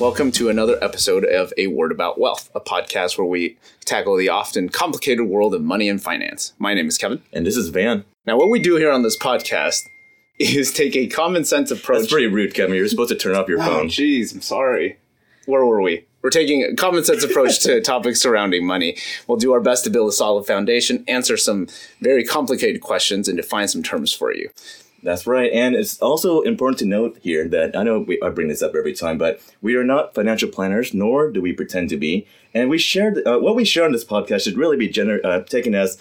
Welcome to another episode of A Word About Wealth, a podcast where we tackle the often complicated world of money and finance. My name is Kevin. And this is Van. Now, what we do here on this podcast is take a common sense approach. That's pretty rude, Kevin. You're supposed to turn off your Oh, phone. jeez, I'm sorry. Where were we? We're taking a common sense approach to topics surrounding money. We'll do our best to build a solid foundation, answer some very complicated questions, and define some terms for you. That's right. And it's also important to note here that I know we, I bring this up every time, but we are not financial planners, nor do we pretend to be. And we shared uh, what we share on this podcast should really be gener- uh, taken as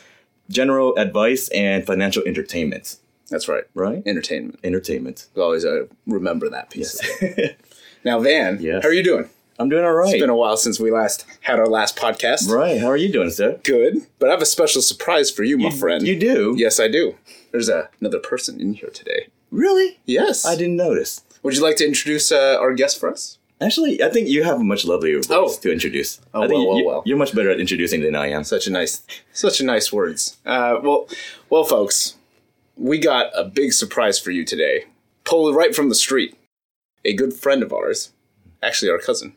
general advice and financial entertainment. That's right. Right? Entertainment. Entertainment. We always uh, remember that piece. now, Van, Yes. how are you doing? I'm doing all right. It's been a while since we last had our last podcast. right. How are you doing, sir? Good, but I have a special surprise for you, my friend. You do? Yes, I do. There's a, another person in here today. Really? Yes. I didn't notice. Would you like to introduce uh, our guest for us? Actually, I think you have a much lovelier voice Oh. to introduce. Oh, I think well, well, you, well. You're much better at introducing than I am. Such a nice, such a nice words. Uh, well, well, folks, we got a big surprise for you today. Pulled right from the street. A good friend of ours, actually our cousin,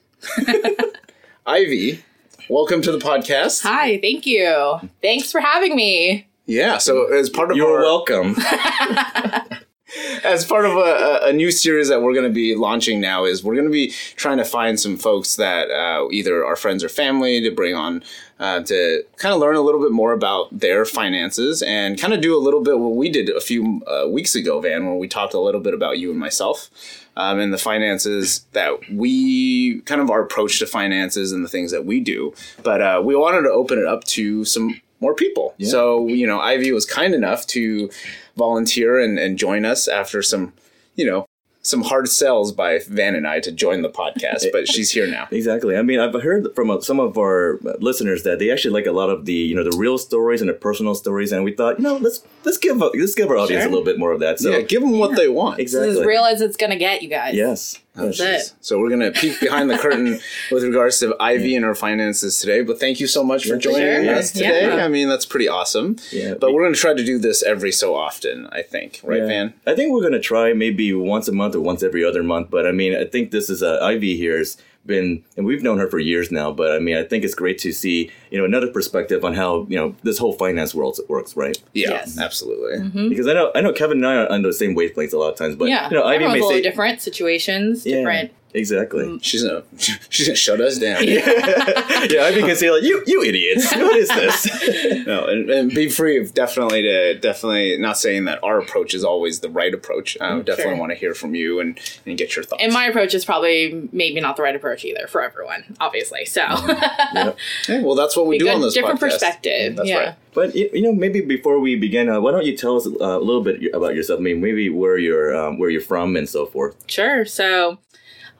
Ivy. Welcome to the podcast. Hi, thank you. Thanks for having me. Yeah. So as part of You're our, welcome. as part of a, a- new series that we're going to be launching now is we're going to be trying to find some folks that uh, either are friends or family to bring on uh, to kind of learn a little bit more about their finances and kind of do a little bit what we did a few uh, weeks ago van when we talked a little bit about you and myself um, and the finances that we kind of our approach to finances and the things that we do but uh, we wanted to open it up to some more people so you know ivy was kind enough to volunteer and, and join us after some, you know, some hard sells by Van and I to join the podcast, but she's here now. Exactly. I mean, I've heard from uh, some of our listeners that they actually like a lot of the you know the real stories and the personal stories, and we thought you know let's let's give uh, let's give our audience a little bit more of that. So yeah, give them what they want. This exactly. is as real as it's gonna get, you guys. Yes. That's Jeez. it. So we're gonna peek behind the curtain with regards to Ivy and her finances today. But thank you so much for Yeah, joining sure. us today. Yeah. I mean, that's pretty awesome. Yeah. But we're gonna try to do this every so often. I think, right, Yeah. Van? I think we're gonna try maybe once a month or once every other month. But I mean, I think this is uh, Ivy here has been, and we've known her for years now. But I mean, I think it's great to see you know another perspective on how you know this whole finance world works, right? Yeah, Yes. absolutely. Mm-hmm. Because I know I know Kevin and I are on the same wavelengths a lot of times, but Yeah. you know Ivy Everyone's may a little say different situations, Yeah, different. Exactly. She's gonna she's gonna shut us down. yeah, Ivy can say like, "You, you idiots! What is this?" No, and, and be free of definitely to definitely not saying that our approach is always the right approach. I would definitely Sure. want to hear from you and, and get your thoughts. And my approach is probably maybe not the right approach either for everyone, obviously. So Yep. Hey, well, that's what we Be do good- on this different podcast. perspective. That's yeah. right. But you you know, maybe before we begin, uh, why don't you tell us uh, a little bit about yourself? I mean, maybe where you're um, where you're from and so forth. Sure. So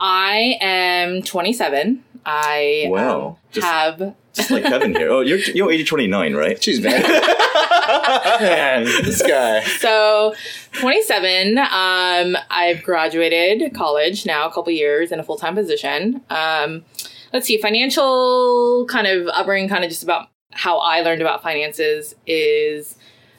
I am 27. I Wow. um, Just- have Just like Kevin here. Oh, you're you're age twenty nine, right? Jeez, man. man, this guy. So, 27. Um, I've graduated college now, a couple years in a full time position. Um, let's see, financial kind of upbringing, kind of just about how I learned about finances is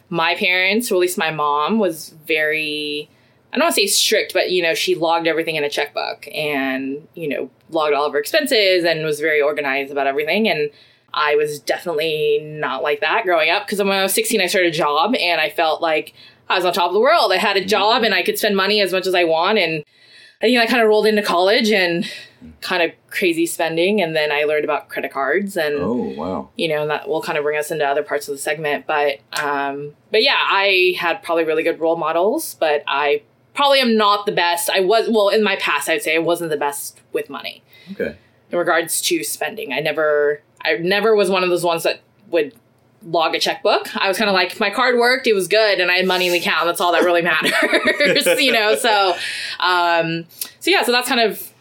my parents, or at least my mom, was very. I don't want to say strict, but you know, she logged everything in a checkbook and, you know, logged all of her expenses and was very organized about everything. And I was definitely not like that growing up because when I was 16, I started a job and I felt like I was on top of the world. I had a job and I could spend money as much as I want. And I think I kind of rolled into college and kind of crazy spending. And then I learned about credit cards and Oh wow. you know, and that will kind of bring us into other parts of the segment. But um, but yeah, I had probably really good role models, but I probably am not the best. I was well in my past, I'd say I wasn't the best with money Okay. in regards to spending. I never I never was one of those ones that would log a checkbook. I was kind of like my card worked, it was good, and I had money in the account. That's all that really matters, you know. So, um, so yeah, so that's kind of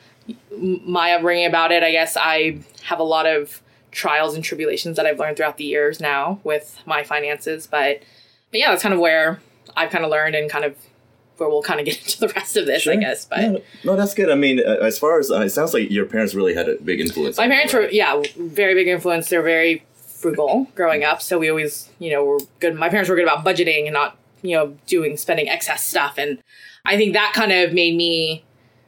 my upbringing about it. I guess I have a lot of trials and tribulations that I've learned throughout the years now with my finances, but but yeah, that's kind of where I've kind of learned and kind of where we'll kind of get into the rest of this, I guess. But no, no, that's good. I mean, uh, as far as uh, it sounds like your parents really had a big influence. My parents were, yeah, very big influence. They're very frugal growing up, so we always, you know, were good. My parents were good about budgeting and not, you know, doing spending excess stuff, and I think that kind of made me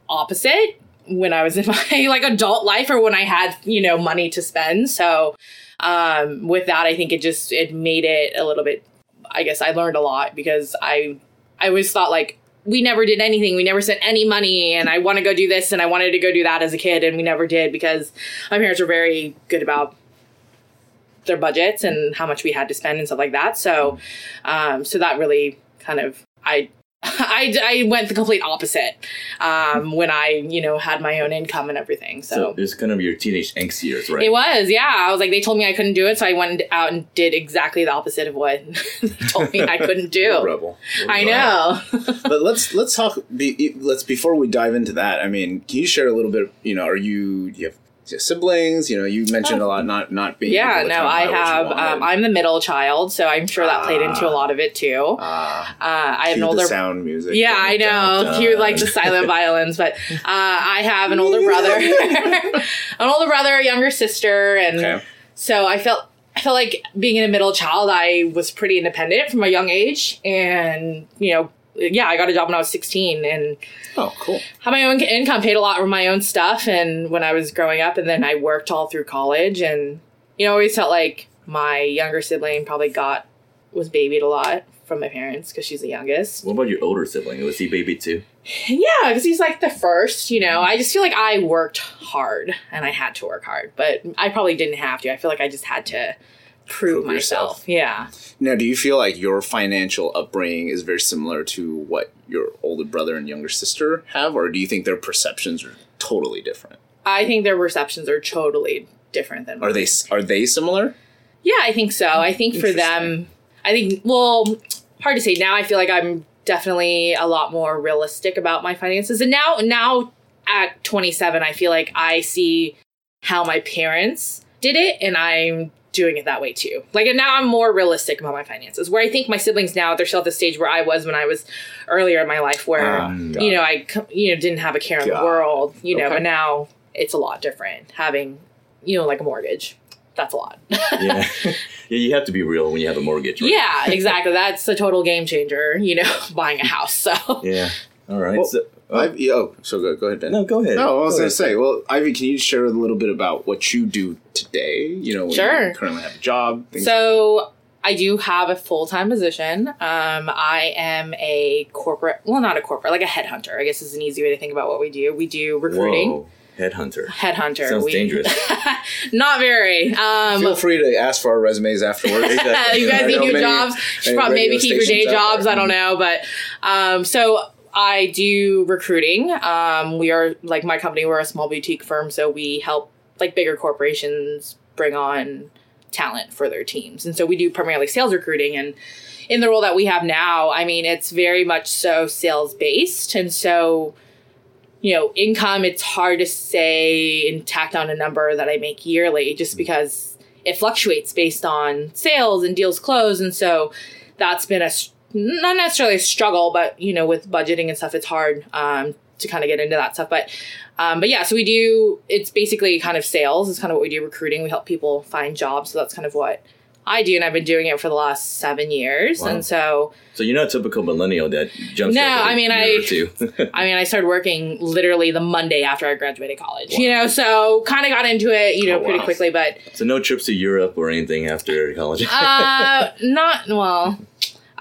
opposite when I was in my like adult life or when I had, you know, money to spend. So um, with that, I think it just it made it a little bit. I guess I learned a lot because I I always thought like we never did anything. We never sent any money, and I want to go do this and I wanted to go do that as a kid, and we never did because my parents were very good about their budgets and how much we had to spend and stuff like that. So, um, so that really kind of I I, I went the complete opposite um, when I, you know, had my own income and everything. So, So it's kind of your teenage angst years, right? it was, yeah. I was like, they told me I couldn't do it, so I went out and did exactly the opposite of what they told me I couldn't do. Rebel. I know. but let's let's talk. Be, let's before we dive into that. I mean, can you share a little bit? You know, are you do you have siblings? You know, you mentioned a lot not not being. yeah, no, I have. Um, I'm the middle child, so I'm sure that played into a Ah. lot of it too. Ah, Uh, I have an older sound music. Yeah, I know. Cute like the silent violins, but uh, I have an older brother, an older brother, a younger sister, and Okay. so I felt I felt like being in a middle child, I was pretty independent from a young age, and you know, yeah, I got a job when I was sixteen, and Oh, cool. had my own income, paid a lot for my own stuff, and when I was growing up, and then I worked all through college, and you know, I always felt like my younger sibling probably got was babied a lot from my parents because she's the youngest. What about your older sibling? Was he baby too? Yeah, because he's like the first, you know. I just feel like I worked hard and I had to work hard, but I probably didn't have to. I feel like I just had to prove, Prove yourself. myself. Yeah. Now, do you feel like your financial upbringing is very similar to what your older brother and younger sister have, or do you think their perceptions are totally different? I think their perceptions are totally different than Mine. Are they are they similar? Yeah, I think so. I think for them, I think, well, hard to say. Now I feel like I'm definitely a lot more realistic about my finances. And now, now at 27, I feel like I see how my parents did it and I'm doing it that way too. Like, and now I'm more realistic about my finances. Where I think my siblings now, they're still at the stage where I was when I was earlier in my life, where, ah, got you know, I you know, didn't have a care in the world, you know, Okay. but now it's a lot different having, you know, like a mortgage. That's a lot. Yeah. yeah, you have to be real when you have a mortgage, right? Yeah, exactly. That's a total game changer, you know, buying a house. So Yeah. All right. Well, so, oh, I've, oh, so go, go ahead, Van. no, go ahead. No, I was going to say, well, Ivy, can you share a little bit about what you do today? You know, when Sure. you currently have a job. Things so I do have a full time position. Um, I am a corporate, well, not a corporate, like a headhunter. I guess is an easy way to think about what we do. We do recruiting. Whoa. Headhunter. Headhunter. Sounds we, dangerous. not very. Um, Feel free to ask for our resumes afterwards. Exactly. you guys need new many- jobs. many maybe keep your day jobs. there. I don't know, but um, so I do recruiting. Um, we are like my company. We're a small boutique firm, so we help like bigger corporations bring on talent for their teams, and so we do primarily sales recruiting and. In the role that we have now, I mean, it's very much so sales based. And so, you know, income, it's hard to say and tack down a number that I make yearly just because it fluctuates based on sales and deals closed. And so that's been a, not necessarily a struggle, but, you know, with budgeting and stuff, it's hard um, to kind of get into that stuff. But, um, but yeah, so we do, it's basically kind of sales is kind of what we do recruiting. We help people find jobs. So that's kind of what I do. And I've been doing it for the last seven years. Wow. And so, So you're not a typical millennial that jumps. No, I mean, I- year or two. I mean, I started working literally the Monday after I graduated college, you know, so kind of got into it, you know, Oh, pretty wow. quickly, but so no trips to Europe or anything after college. uh, not, well,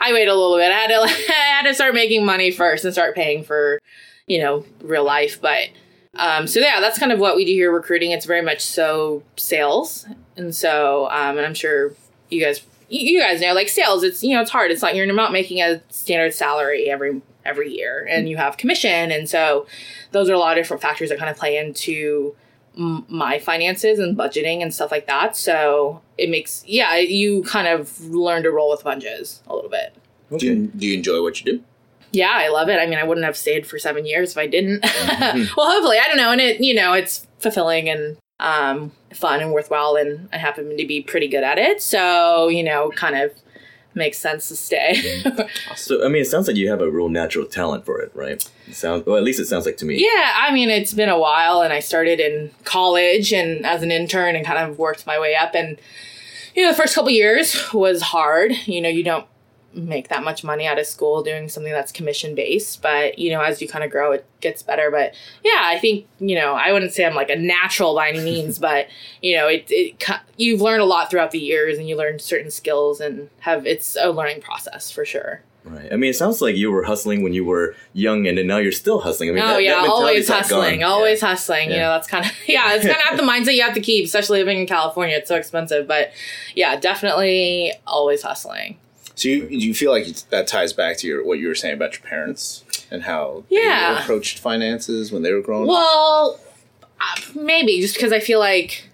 I waited a little bit. I had to, I had to start making money first and start paying for, you know, real life. But, um, so yeah, that's kind of what we do here recruiting. It's very much so sales. And so, um, and I'm sure you guys, you guys know, like sales, it's, you know, it's hard. It's not, you're not making a standard salary every, every year and you have commission. And so those are a lot of different factors that kind of play into my finances and budgeting and stuff like that. So it makes, yeah, you kind of learn to roll with punches a little bit. Do you, do you enjoy what you do? Yeah, I love it. I mean, I wouldn't have stayed for seven years if I didn't. well, hopefully, I don't know. And it, you know, it's fulfilling and um, fun and worthwhile, and I happen to be pretty good at it. So, you know, kind of makes sense to stay. so I mean, it sounds like you have a real natural talent for it, right? It sounds, well, at least it sounds like to me. yeah, I mean, it's been a while, and I started in college and as an intern, and kind of worked my way up. And you know, the first couple years was hard. You know, you don't make that much money out of school doing something that's commission based but you know as you kind of grow it gets better but yeah i think you know i wouldn't say i'm like a natural by any means but you know it, it you've learned a lot throughout the years and you learn certain skills and have it's a learning process for sure Right. I mean, it sounds like you were hustling when you were young, and then now you're still hustling. I mean, oh that- that yeah mentality's always hustling always Yeah. hustling you know that's kind of yeah it's kind of the mindset you have to keep especially living in california it's so expensive but yeah definitely always hustling So you do you feel like that ties back to your what you were saying about your parents and how Yeah. they approached finances when they were growing up? Well, uh, maybe just because I feel like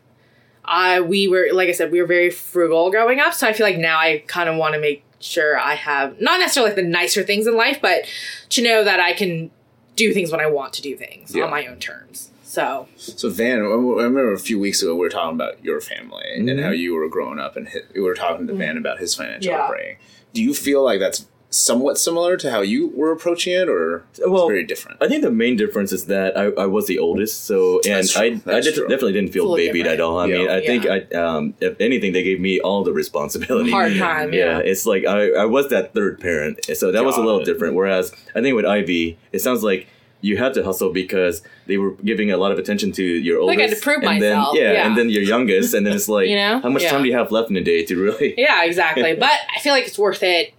I we were like I said we were very frugal growing up, so I feel like now I kind of want to make sure I have not necessarily like the nicer things in life, but to know that I can do things when I want to do things Yeah. on my own terms. So So Van, I remember a few weeks ago we were talking about your family and Mhm. how you were growing up, and hi- we were talking to Van about his financial Yeah. upbringing. Do you feel like that's somewhat similar to how you were approaching it, or Well, it's very different? I think the main difference is that I, I was the oldest, so and I I did, definitely didn't feel Fully babied at all. I mean, Yeah. I think I um if anything they gave me all the responsibility. hard time, yeah. yeah, it's like I, I was that third parent, so that was a little it. different. Whereas I think with Ivy, it sounds like you had to hustle because they were giving a lot of attention to your Like oldest. I had to prove and myself, Then, yeah, yeah. and then your youngest, and then it's like, You know? how much Yeah. time do you have left in a day to really? yeah, exactly. but I feel like it's worth it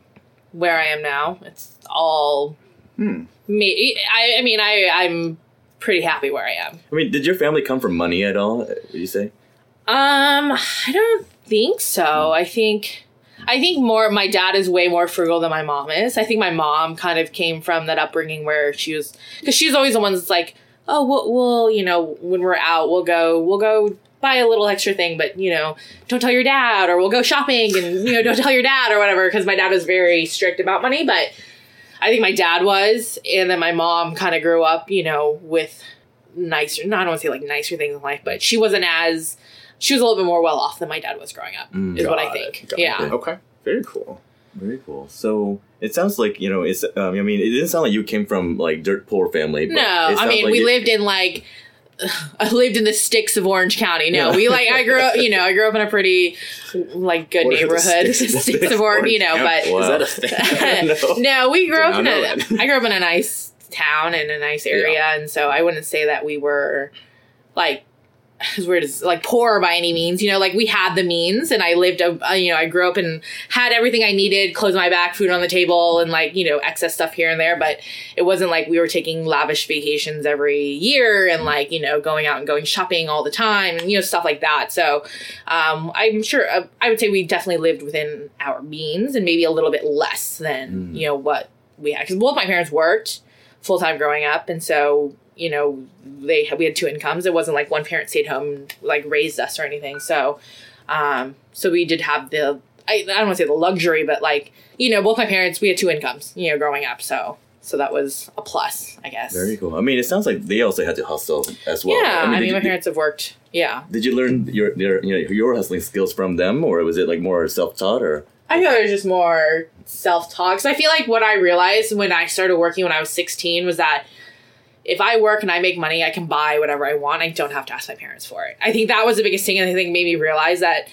where I am now. It's all Hmm. me. I, I mean, I I'm pretty happy where I am. I mean, did your family come from money at all? Would you say? Um, I don't think so. I think I think more my dad is way more frugal than my mom is. I think my mom kind of came from that upbringing where she was cuz she's always the one that's like, "Oh, we'll, we'll, you know, when we're out, we'll go we'll go buy a little extra thing, but, you know, don't tell your dad or we'll go shopping and, you know, don't tell your dad or whatever because my dad was very strict about money, but I think my dad was and then my mom kind of grew up, you know, with nicer, I don't want to say like nicer things in life, but she wasn't as she was a little bit more well off than my dad was growing up. Mm. is what I Got it. think. It. Yeah. Okay. Very cool. Very cool. So it sounds like you know. It's. Um, I mean, it didn't sound like you came from like dirt poor family. But No, I mean like we you- lived in like I lived in the sticks of Orange County. No, Yeah. we like I grew up. You know, I grew up in a pretty like good What are the neighborhood. sticks- Sticks, of Orange. You know, but Wow. Is that a thing? No. no, we grew Did up in know a. that. I grew up in a nice town and a nice area, and so I wouldn't say that we were like as weird as like poor by any means. You know, like we had the means, and I lived a. You know, I grew up and had everything I needed, clothes on my back, food on the table, and like you know excess stuff here and there. But it wasn't like we were taking lavish vacations every year and like you know going out and going shopping all the time and you know stuff like that. So um, I'm sure uh, I would say we definitely lived within our means and maybe a little bit less than Mm. you know what we had because both my parents worked full time growing up, and so you know they we had two incomes. It wasn't like one parent stayed home and like raised us or anything. So um, so we did have the I, I don't want to say the luxury, but like you know both my parents we had two incomes you know growing up. So so that was a plus, I guess. Very cool. I mean, it sounds like they also had to hustle as well. yeah, I mean, did my you, parents have worked. Yeah, Did you learn your your you know your hustling skills from them, or was it like more self taught, or? I feel it was just more self talk. So I feel like what I realized when I started working when I was 16 was that if I work and I make money, I can buy whatever I want. I don't have to ask my parents for it. I think that was the biggest thing, and I think made me realize that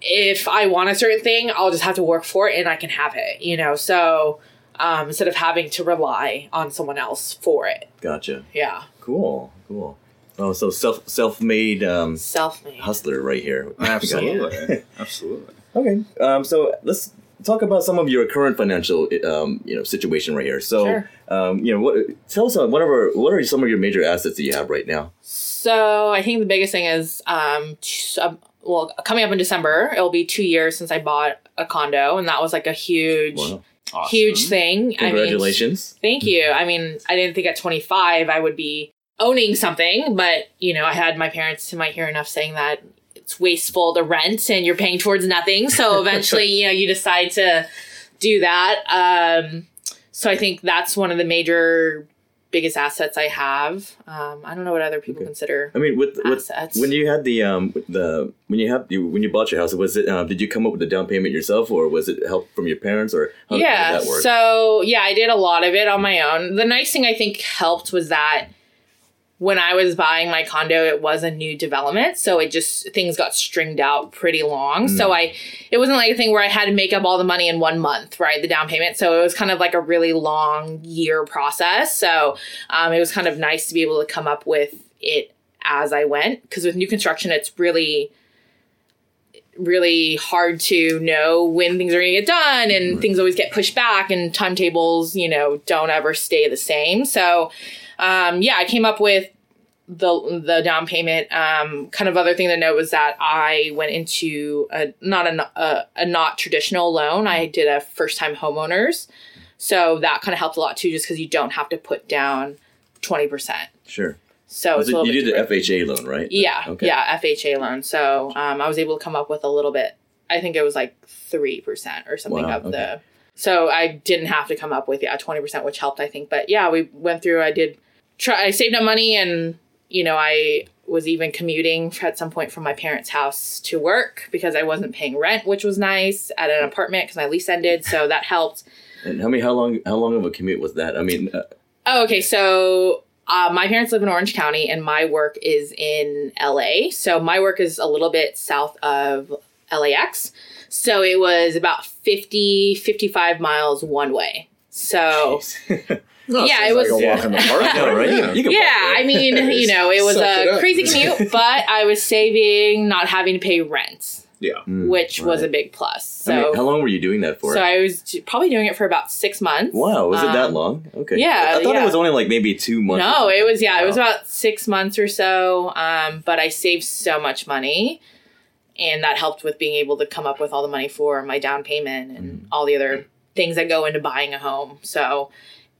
if I want a certain thing, I'll just have to work for it and I can have it. You know, so um, instead of having to rely on someone else for it. Gotcha. Yeah, Cool. Cool. Oh, so self self made um, self made. hustler right here. Absolutely. Absolutely. Okay. Um, so let's talk about some of your current financial um, you know situation right here. So Sure. um, you know what tell us uh, whatever what are some of your major assets that you have right now? So I think the biggest thing is, um, um, well, coming up in December, it'll be two years since I bought a condo, and that was like a huge, Wow. Awesome. huge thing. Congratulations. I mean, thank you. I mean, I didn't think at 25 I would be owning something, but you know, I had my parents who might hear enough saying that it's wasteful to rent and you're paying towards nothing. So eventually, you know, you decide to do that. Um, so I think that's one of the major biggest assets I have. Um, I don't know what other people Okay. consider I mean, with, with when you had the um the when you have you when you bought your house, was it um, did you come up with the down payment yourself, or was it help from your parents, or how, how yeah. did that work? So yeah, I did a lot of it on my own. The nice thing I think helped was that when I was buying my condo, it was a new development, so it just things got stringed out pretty long. So I, it wasn't like a thing where I had to make up all the money in one month, right? The down payment. So it was kind of like a really long year process. So um, it was kind of nice to be able to come up with it as I went because with new construction, it's really really hard to know when things are going to get done and things always get pushed back and timetables you know don't ever stay the same so um, yeah i came up with the the down payment um, kind of other thing to note was that i went into a not a, a, a not traditional loan i did a first time homeowners so that kind of helped a lot too just because you don't have to put down 20% Sure. so it's a you did the. FHA loan, right? Yeah, Okay. yeah, FHA loan. So um, I was able to come up with a little bit. I think it was like three percent or something Wow, of okay. the. So I didn't have to come up with yeah twenty percent, which helped I think. But yeah, we went through. I did try. I saved up money, and you know I was even commuting at some point from my parents' house to work because I wasn't paying rent, which was nice at an apartment because my lease ended. So that helped. And how many? How long? How long of a commute was that? I mean, uh, Oh, okay. So uh, my parents live in Orange County and my work is in LA. So my work is a little bit south of LAX. So it was about 50, 55 miles one way. So No, Yeah, it was- like a walk in the park. I right? Yeah. You can yeah, I mean, you know, it was Suck it a up. crazy commute, but I was saving, not having to pay rent, yeah. Mm, which was a big plus. So, I mean, how long were you doing that for? so I was probably doing it for about six months. wow, was it that Um, long? Okay. yeah, I thought yeah. it was only like maybe two months. No, it was yeah, it was about six months or so. Um, but I saved so much money, and that helped with being able to come up with all the money for my down payment and Mm. all the other things that go into buying a home. So,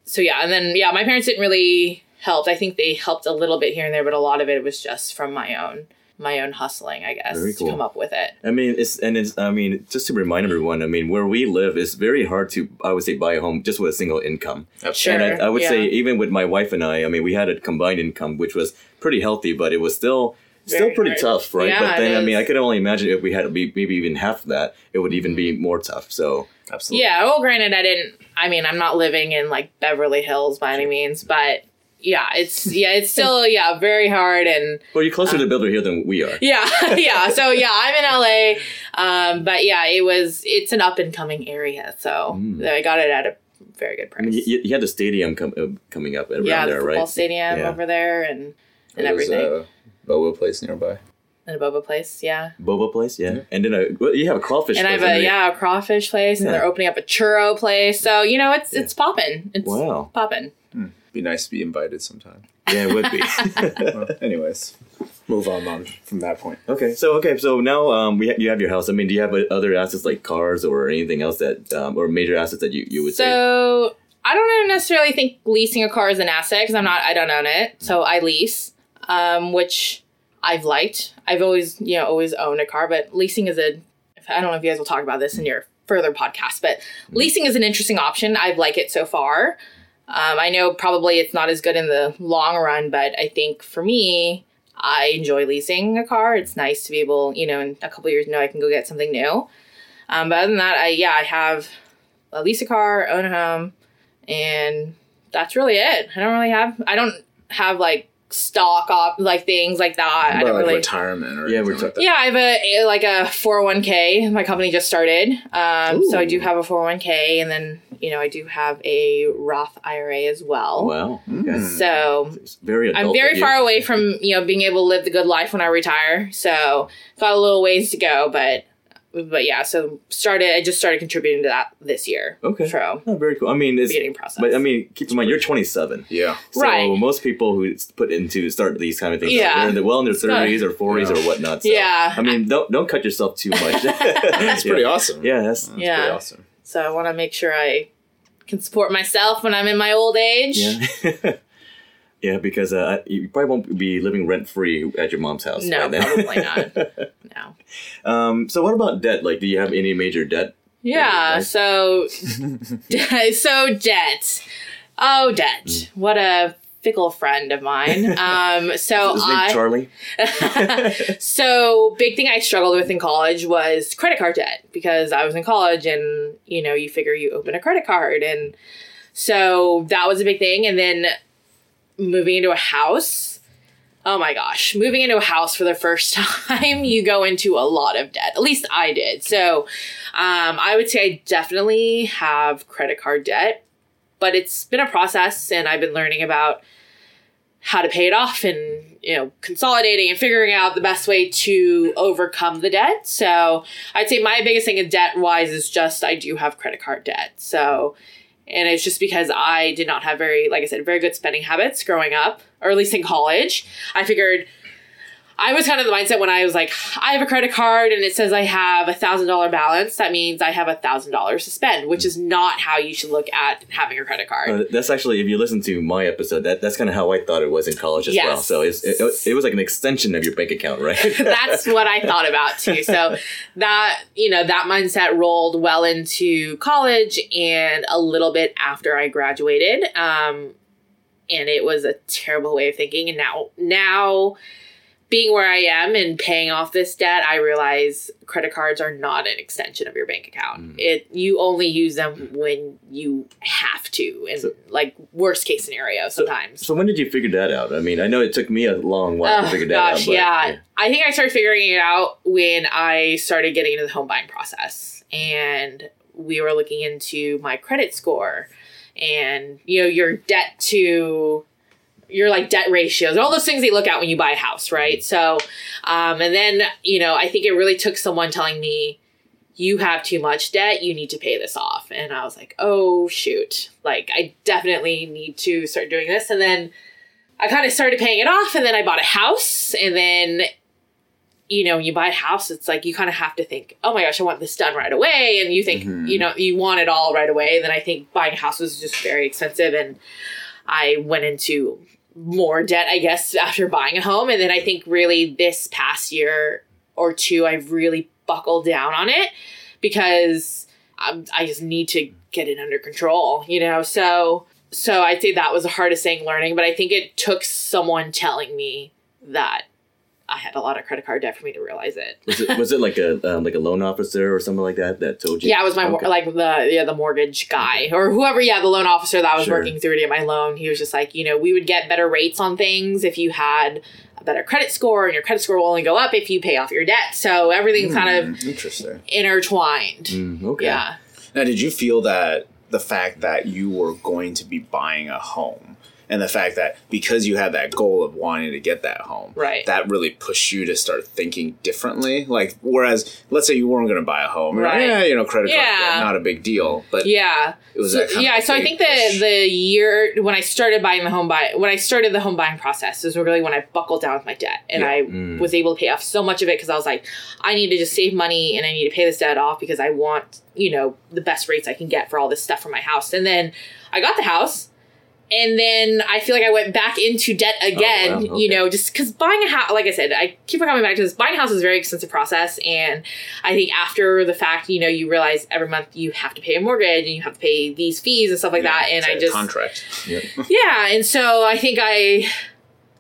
so yeah, and then yeah, my parents didn't really help. I think they helped a little bit here and there, but a lot of it was just from my own my own hustling, I guess, Very to come up with it. I mean, it's and it's. I mean, just to remind everyone, I mean, where we live, it's very hard to, I would say, buy a home just with a single income. Sure. And I, I would say, even with my wife and I, I mean, we had a combined income, which was pretty healthy, but it was still still pretty hard. tough, right? Yeah, but then, I mean. I could only imagine if we had to be maybe even half that, it would even be more tough. So, Absolutely. Yeah, well, granted, I didn't. I mean, I'm not living in like Beverly Hills by any means, but yeah, it's yeah, it's still yeah, very hard and well, you're Uh, closer to Builder here than we are. yeah, yeah. So yeah, I'm in LA, um, but yeah, it was it's an up and coming area, so Mm. I got it at a very good I price. mean, you, you had the stadium com- uh, coming up around yeah, the there, football stadium Yeah. over there and and There's everything. a Boba place nearby. and a boba place, yeah. Boba place, yeah. And then a, well, you have a crawfish place. and I have a underneath. yeah a crawfish place, and they're opening up a churro place. So you know it's it's popping. It's Wow. popping. Be nice to be invited sometime. Yeah, it would be. well, anyways, move on, on from that point. Okay, so okay, so now um, we ha- you have your house. I mean, do you have uh, other assets like cars or anything else that um, or major assets that you, you would say? So I don't necessarily think leasing a car is an asset because I'm not. I don't own it, so I lease, um, which I've liked. I've always you know always owned a car, but leasing is a. I don't know if you guys will talk about this in your further podcast, but leasing is an interesting option. I've liked it so far. Um, I know probably it's not as good in the long run, but I think for me, I enjoy leasing a car. It's nice to be able, you know, in a couple years, know I can go get something new. Um, but other than that, I yeah, I have a lease a car, own a home, and that's really it. I don't really have. I don't have like stock op like things like that. I About don't like really. retirement or Yeah, anything like that. Yeah, I have a, a like a four hundred one k. My company just started, um, so I do have a four hundred one k, and then you know I do have a Roth IRA as well. wow, okay. Mm. So It's very. I'm very far away from you know being able to live the good life when I retire. So got a little ways to go, but but yeah. So started. I just started contributing to that this year. Okay. So Oh, very cool. I mean, it's, beginning process. but I mean, keep in mind you're 27. Yeah. So Right. most people who put into start these kind of things, Yeah. they're in the, well in their 30s or 40s Yeah. or whatnot. So, Yeah. I mean, don't don't cut yourself too much. That's pretty awesome. Yeah, that's That's Yeah. pretty awesome. so I want to make sure I can support myself when I'm in my old age. yeah. yeah, because uh, you probably won't be living rent free at your mom's house. No, probably not. No. Um, so what about debt? Like, do you have any major debt? Yeah. So, so debt. Oh, debt. Mm. What a fickle friend of mine. Um. So I. Charlie. so big thing I struggled with in college was credit card debt because I was in college and you know you figure you open a credit card and so that was a big thing and then moving into a house Oh my gosh. Moving into a house for the first time, you go into a lot of debt. At least I did. So um, I would say I definitely have credit card debt, but it's been a process and I've been learning about how to pay it off and you know consolidating and figuring out the best way to overcome the debt so i'd say my biggest thing in debt wise is just i do have credit card debt so and it's just because i did not have very like i said very good spending habits growing up or at least in college. I figured I was kind of the mindset when I was like, I have a credit card and it says I have a thousand dollar balance. That means I have a thousand dollars to spend, which is not how you should look at having a credit card. Uh, that's actually, if you listen to my episode, that that's kind of how I thought it was in college as Yes. well. So it's, it, it was like an extension of your bank account, right? That's what I thought about too. So that, you know, that mindset rolled well into college and a little bit after I graduated. Um, and it was a terrible way of thinking. And now, now being where I am and paying off this debt, I realize credit cards are not an extension of your bank account. Mm. It you only use them when you have to, and So- like worst case scenario sometimes. so when did you figure that out? I mean, I know it took me a long while to Oh figure that gosh, out. but- yeah. I think I started figuring it out when I started getting into the home buying process, and we were looking into my credit score, and you know your debt to your like debt ratios, all those things they look at when you buy a house, right? So, um, and then you know I think it really took someone telling me. You have too much debt, you need to pay this off. And I was like, oh, shoot. Like, I definitely need to start doing this. And then I kind of started paying it off and then I bought a house and then you know, when you buy a house, it's like you kind of have to think, oh my gosh, I want this done right away. And you think, you know, you want it all right away. And then I think buying a house was just very expensive. And I went into more debt, I guess, after buying a home. And then I think really this past year or two, I've really buckled down on it because I'm, I just need to get it under control, you know? So, so I'd say that was the hardest thing learning, but I think it took someone telling me that I had a lot of credit card debt for me to realize it. Was it, was it like a um, like a loan officer or something like that that told you? Yeah, it was my Okay. like the yeah the mortgage guy or whoever. Yeah, the loan officer that I was Sure. working through to get my loan. He was just like, you know, we would get better rates on things if you had a better credit score, and your credit score will only go up if you pay off your debt. So everything's kind of Mm, Interesting. intertwined. Mm, okay. Yeah. Now, did you feel that the fact that you were going to be buying a home and the fact that because you had that goal of wanting to get that home, Right. that really pushed you to start thinking differently? Like, whereas, let's say you weren't going to buy a home, you're like, Right. yeah, you know, credit card, debt, not a big deal, but Yeah. it was So- that kind yeah, of so I think the push. the year when I started buying the home buy when I started the home buying process is really when I buckled down with my debt and Yeah. I Mm. was able to pay off so much of it because I was like, I need to just save money and I need to pay this debt off because I want you know the best rates I can get for all this stuff for my house. And then I got the house. And then I feel like I went back into debt oh, again, wow, you know, just because buying a house, like I said, I keep on coming back to this. Buying a house is a very expensive process. And I think after the fact, you know, you realize every month you have to pay a mortgage and you have to pay these fees and stuff like that. And I a just, contract. yeah. And so I think I,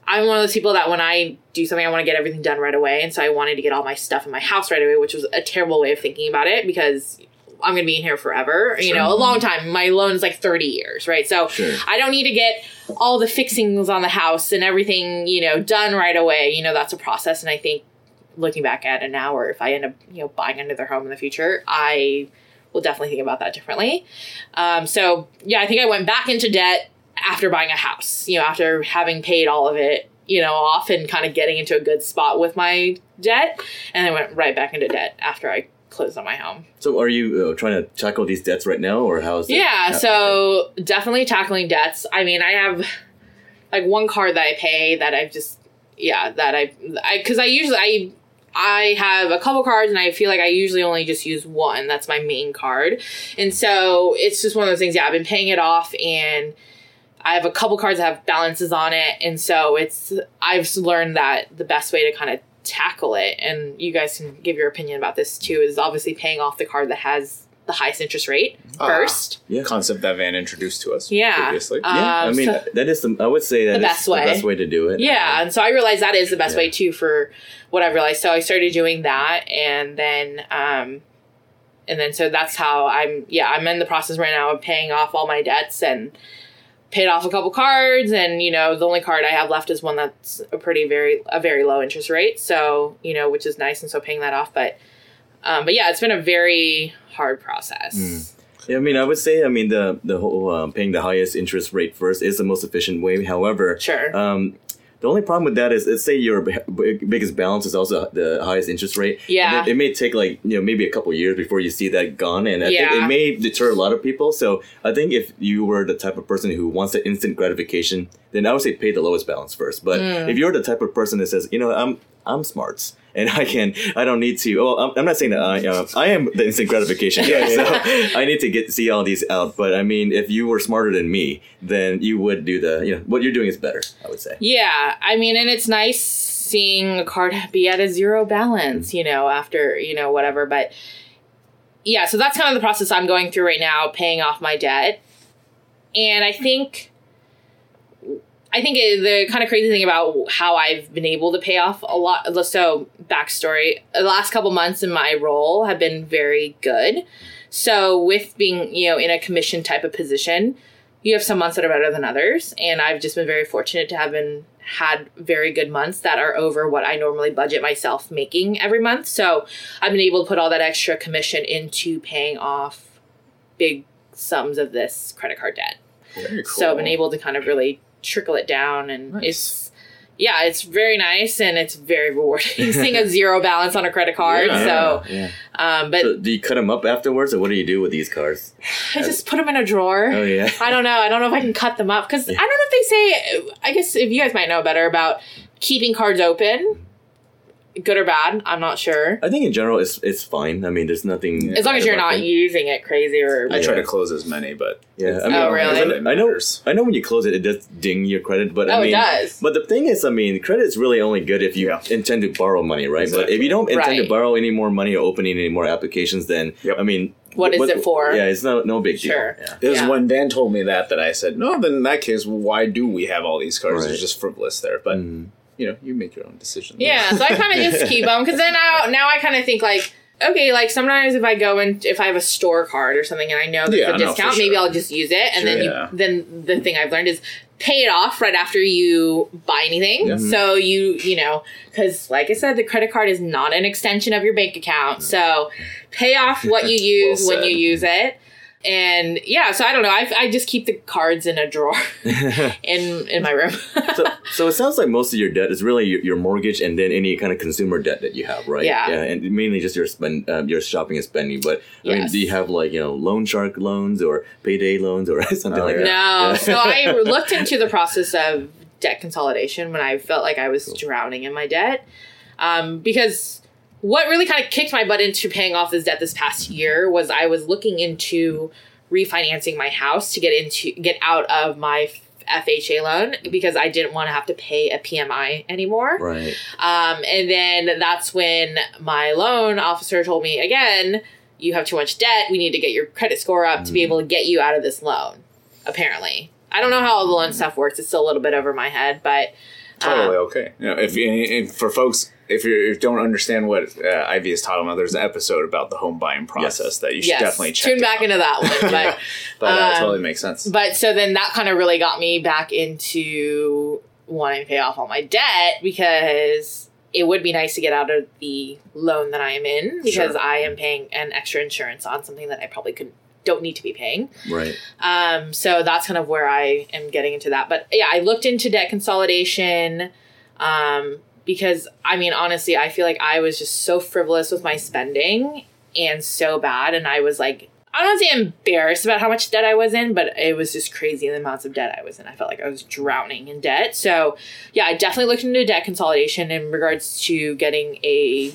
I'm one of those people that when I do something, I want to get everything done right away. And so I wanted to get all my stuff in my house right away, which was a terrible way of thinking about it because I'm going to be in here forever, you know, a long time. My loan is like 30 years, right? So Sure. I don't need to get all the fixings on the house and everything, you know, done right away. You know, that's a process. And I think looking back at it now, or if I end up, you know, buying another home in the future, I will definitely think about that differently. Um, so yeah, I think I went back into debt after buying a house, you know, after having paid all of it, you know, off and kind of getting into a good spot with my debt. And then went right back into debt after I closed on my home. So are you uh, trying to tackle these debts right now, or how's it? Yeah, hap- so definitely tackling debts. I mean, I have like one card that I pay that I've just yeah that I I because I usually I I have a couple cards and I feel like I usually only just use one. That's my main card, and so it's just one of those things. Yeah, I've been paying it off and. I have a couple cards that have balances on it, and so it's I've learned that the best way to kind of tackle it, and you guys can give your opinion about this too, is obviously paying off the card that has the highest interest rate Ah. first. Yeah. Concept that Van introduced to us Yeah. previously. Uh, Yeah, I Um, mean so- that is the I would say that The is best way. the best way to do it. Yeah, and so I realized that is the best Yeah. way too for what I realized. So I started doing that, and then, um, and then so that's how I'm. Yeah, I'm in the process right now of paying off all my debts and paid off a couple cards and you know the only card i have left is one that's a pretty very a very low interest rate so you know which is nice and so paying that off but um, but yeah it's been a very hard process Yeah, I mean, I would say, I mean, the the whole uh, paying the highest interest rate first is the most efficient way. However, Sure. Um, the only problem with that is, let's say your b- biggest balance is also the highest interest rate. Yeah. And It, it may take like you know maybe a couple years before you see that gone, and I Yeah. think it may deter a lot of people. So I think if you were the type of person who wants the instant gratification, then I would say pay the lowest balance first. But Hmm. if you're the type of person that says, you know, I'm I'm smart and I can I don't need to. Oh, I'm, I'm not saying that I uh, I am the instant gratification guy, so I need to get see all these out. But I mean, if you were smarter than me, then you would do the you know what you're doing is better. I would say. Yeah, I mean, and it's nice seeing a card be at a zero balance, you know, after, you know, whatever. But yeah, so that's kind of the process I'm going through right now, paying off my debt. And I think. I think the kind of crazy thing about how I've been able to pay off a lot. So, backstory: the last couple months in my role have been very good. So, with being you know in a commission type of position, you have some months that are better than others and i've just been very fortunate to have been had very good months that are over what i normally budget myself making every month so i've been able to put all that extra commission into paying off big sums of this credit card debt cool. so i've been able to kind of really trickle it down and Nice. it's yeah it's very nice and it's very rewarding seeing a zero balance on a credit card Yeah. so yeah. um but So do you cut them up afterwards, or what do you do with these cards? i just put them in a drawer Oh yeah. I don't know. I don't know if I can cut them up because I don't know if they say. I guess if you guys might know better about keeping cards open, good or bad. I'm not sure. I think in general it's it's fine. I mean, there's nothing. As long as you're not Yeah. using it crazy or. I try to close as many, but Yeah, I mean, Oh, really? I know- I know. Matters. I know when you close it, it does ding your credit, but Oh, I it mean, does. But the thing is, I mean, credit is really only good if you Yeah. intend to borrow money, right? But if you don't intend to borrow any more money or opening any more applications, then Yep. I mean, What is it for? Yeah, it's no no big Sure. deal. Yeah. It was Yeah. when Dan told me that that I said, no, then in that case, why do we have all these cards? Right. It's just frivolous there. But, Mm. You know, you make your own decision. Yeah, so I kind of just keep them because then now, now I kind of think like. Okay, like sometimes if I go and if I have a store card or something and I know there's Yeah, a no, for discount, maybe. I'll just use it. And then Sure, you, yeah. then the thing I've learned is pay it off right after you buy anything. Yeah. So you you know because like I said, the credit card is not an extension of your bank account. So pay off what you use Well when you use it. And yeah, so I don't know. I, I just keep the cards in a drawer in in my room. so, so it sounds like most of your debt is really your, your mortgage and then any kind of consumer debt that you have, right? Yeah. Yeah, and mainly just your spend, uh, your shopping and spending. But I mean, do you have like you know loan shark loans or payday loans or something Oh, like yeah. that? No. Yeah. so I looked into the process of debt consolidation when I felt like I was drowning in my debt. Um, because what really kind of kicked my butt into paying off this debt this past year was I was looking into refinancing my house to get into get out of my FHA loan because I didn't want to have to pay a PMI anymore. Right. Um, and then that's when my loan officer told me again, you have too much debt. We need to get your credit score up to be able to get you out of this loan. Apparently, I don't know how all the loan stuff works. It's still a little bit over my head, but Totally um, okay. You know, if, if for folks, if you if don't understand what uh, Ivy is talking about, there's an episode about the home buying process that you should yes, definitely check. tune back into that one. But But uh, um, totally makes sense. but so then that kind of really got me back into wanting to pay off all my debt because it would be nice to get out of the loan that I am in because Sure. I am paying an extra insurance on something that I probably could don't need to be paying. Right. Um, so that's kind of where I am getting into that. But yeah, I looked into debt consolidation um, because I mean, honestly, I feel like I was just so frivolous with my spending and so bad. And I was like, I don't say embarrassed about how much debt I was in, but it was just crazy the amounts of debt I was in. I felt like I was drowning in debt. So yeah, I definitely looked into debt consolidation in regards to getting a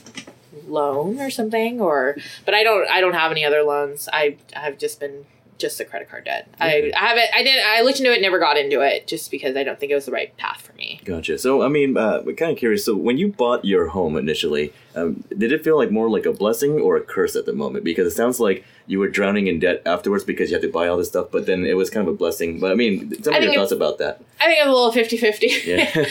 loan or something or but I don't I don't have any other loans. I I've just been just a credit card debt. I, I haven't I didn't I looked into it, never got into it just because I don't think it was the right path for me. Gotcha. So, I mean, uh, we're kind of curious. So, when you bought your home initially, um, did it feel like more like a blessing or a curse at the moment? Because it sounds like you were drowning in debt afterwards because you had to buy all this stuff, but then it was kind of a blessing. But I mean, tell me your thoughts about that. I think it's a little 50-50.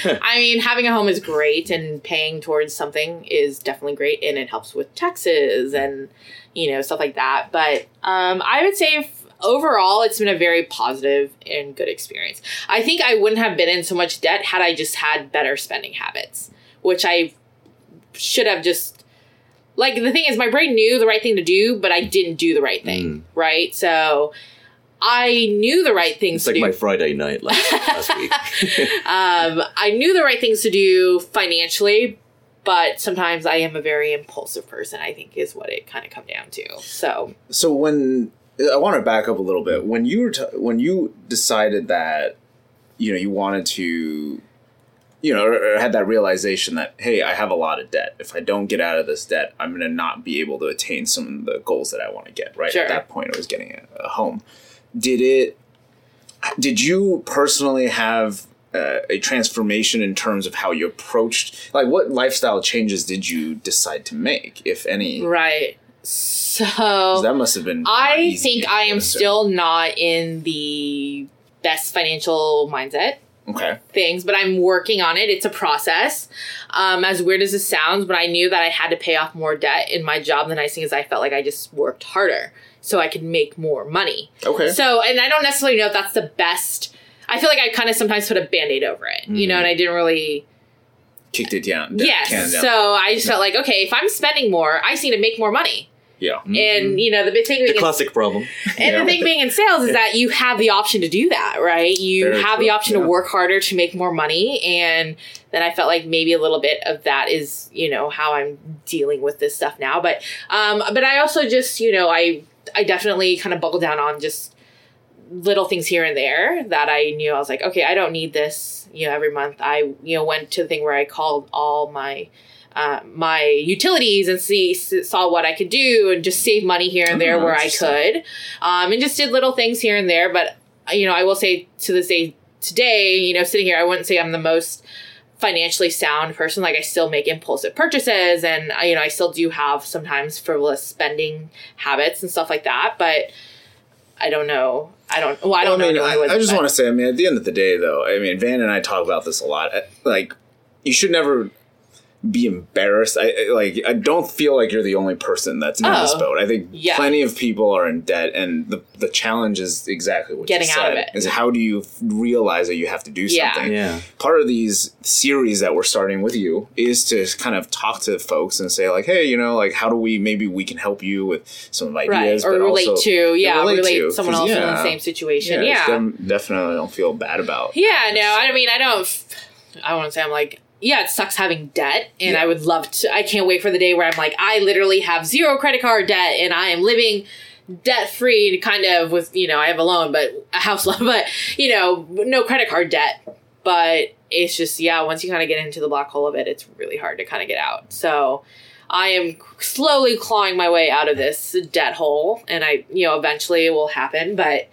Yeah. I mean, having a home is great and paying towards something is definitely great and it helps with taxes and you know stuff like that. But um, I would say if overall, it's been a very positive and good experience. I think I wouldn't have been in so much debt had I just had better spending habits, which I should have just. Like the thing is, my brain knew the right thing to do, but I didn't do the right thing. Right, so I knew the right things It's to like do. my Friday night last, last week. um, I knew the right things to do financially, but sometimes I am a very impulsive person. I think is what it kind of come down to. So So when I want to back up a little bit, when you were t- when you decided that you know you wanted to you know or, or had that realization that hey I have a lot of debt. If I don't get out of this debt I'm going to not be able to attain some of the goals that I want to get right? Sure. at that point I was getting a, a home. Did it did you personally have uh, a transformation in terms of how you approached like what lifestyle changes did you decide to make if any? Right. So that must have been I think I am still not in the best financial mindset okay things, but I'm working on it. It's a process. Um, as weird as it sounds, but I knew that I had to pay off more debt in my job. The nice thing is I felt like I just worked harder so I could make more money. okay So, and I don't necessarily know if that's the best. I feel like I kind of sometimes put a band aid over it, you know, and I didn't really. kicked it down. down- Yes. down. So I just felt like, okay, if I'm spending more, I just need to make more money. Yeah, And, you know, the big thing the being, classic problem. and Yeah. the thing being in sales is that you have the option to do that, right? You Very have true, the option yeah. to work harder to make more money. And then I felt like maybe a little bit of that is, you know, how I'm dealing with this stuff now. But, um, but I also just, you know, I, I definitely kind of buckled down on just little things here and there that I knew I was like, okay, I don't need this. You know, every month I, you know, went to the thing where I called all my, uh, my utilities and see saw what I could do and just save money here and there Oh, where I could, um, and just did little things here and there. But you know, I will say to this day today, you know, sitting here, I wouldn't say I'm the most financially sound person. Like I still make impulsive purchases, and you know, I still do have sometimes frivolous spending habits and stuff like that. But I don't know. I don't. Well, I don't I mean, know. I, I just want to say, I mean, at the end of the day, though, I mean, Van and I talk about this a lot. Uh, Like, you should never be embarrassed. I I- like. I don't feel like you're the only person that's in this Oh, boat. I think yeah. plenty of people are in debt, and the the challenge is exactly what Getting you out of said, it. Is how do you realize that you have to do Yeah. something? Yeah. part of these series that we're starting with you is to kind of talk to folks and say like hey you know like how do we maybe we can help you with some right ideas or but relate also, to yeah relate relate, to, someone 'cause, else in the same situation yeah, yeah definitely don't feel bad about Yeah, no, I mean, I don't. I want to say I'm like, yeah, it sucks having debt, and Yeah. I would love to. I can't wait for the day where I'm like, I literally have zero credit card debt, and I am living debt free, kind of with you know, I have a loan, but a house loan, but you know, no credit card debt. But it's just yeah, once you kind of get into the black hole of it, it's really hard to kind of get out. So. I am slowly clawing my way out of this debt hole, and I, you know, eventually it will happen. But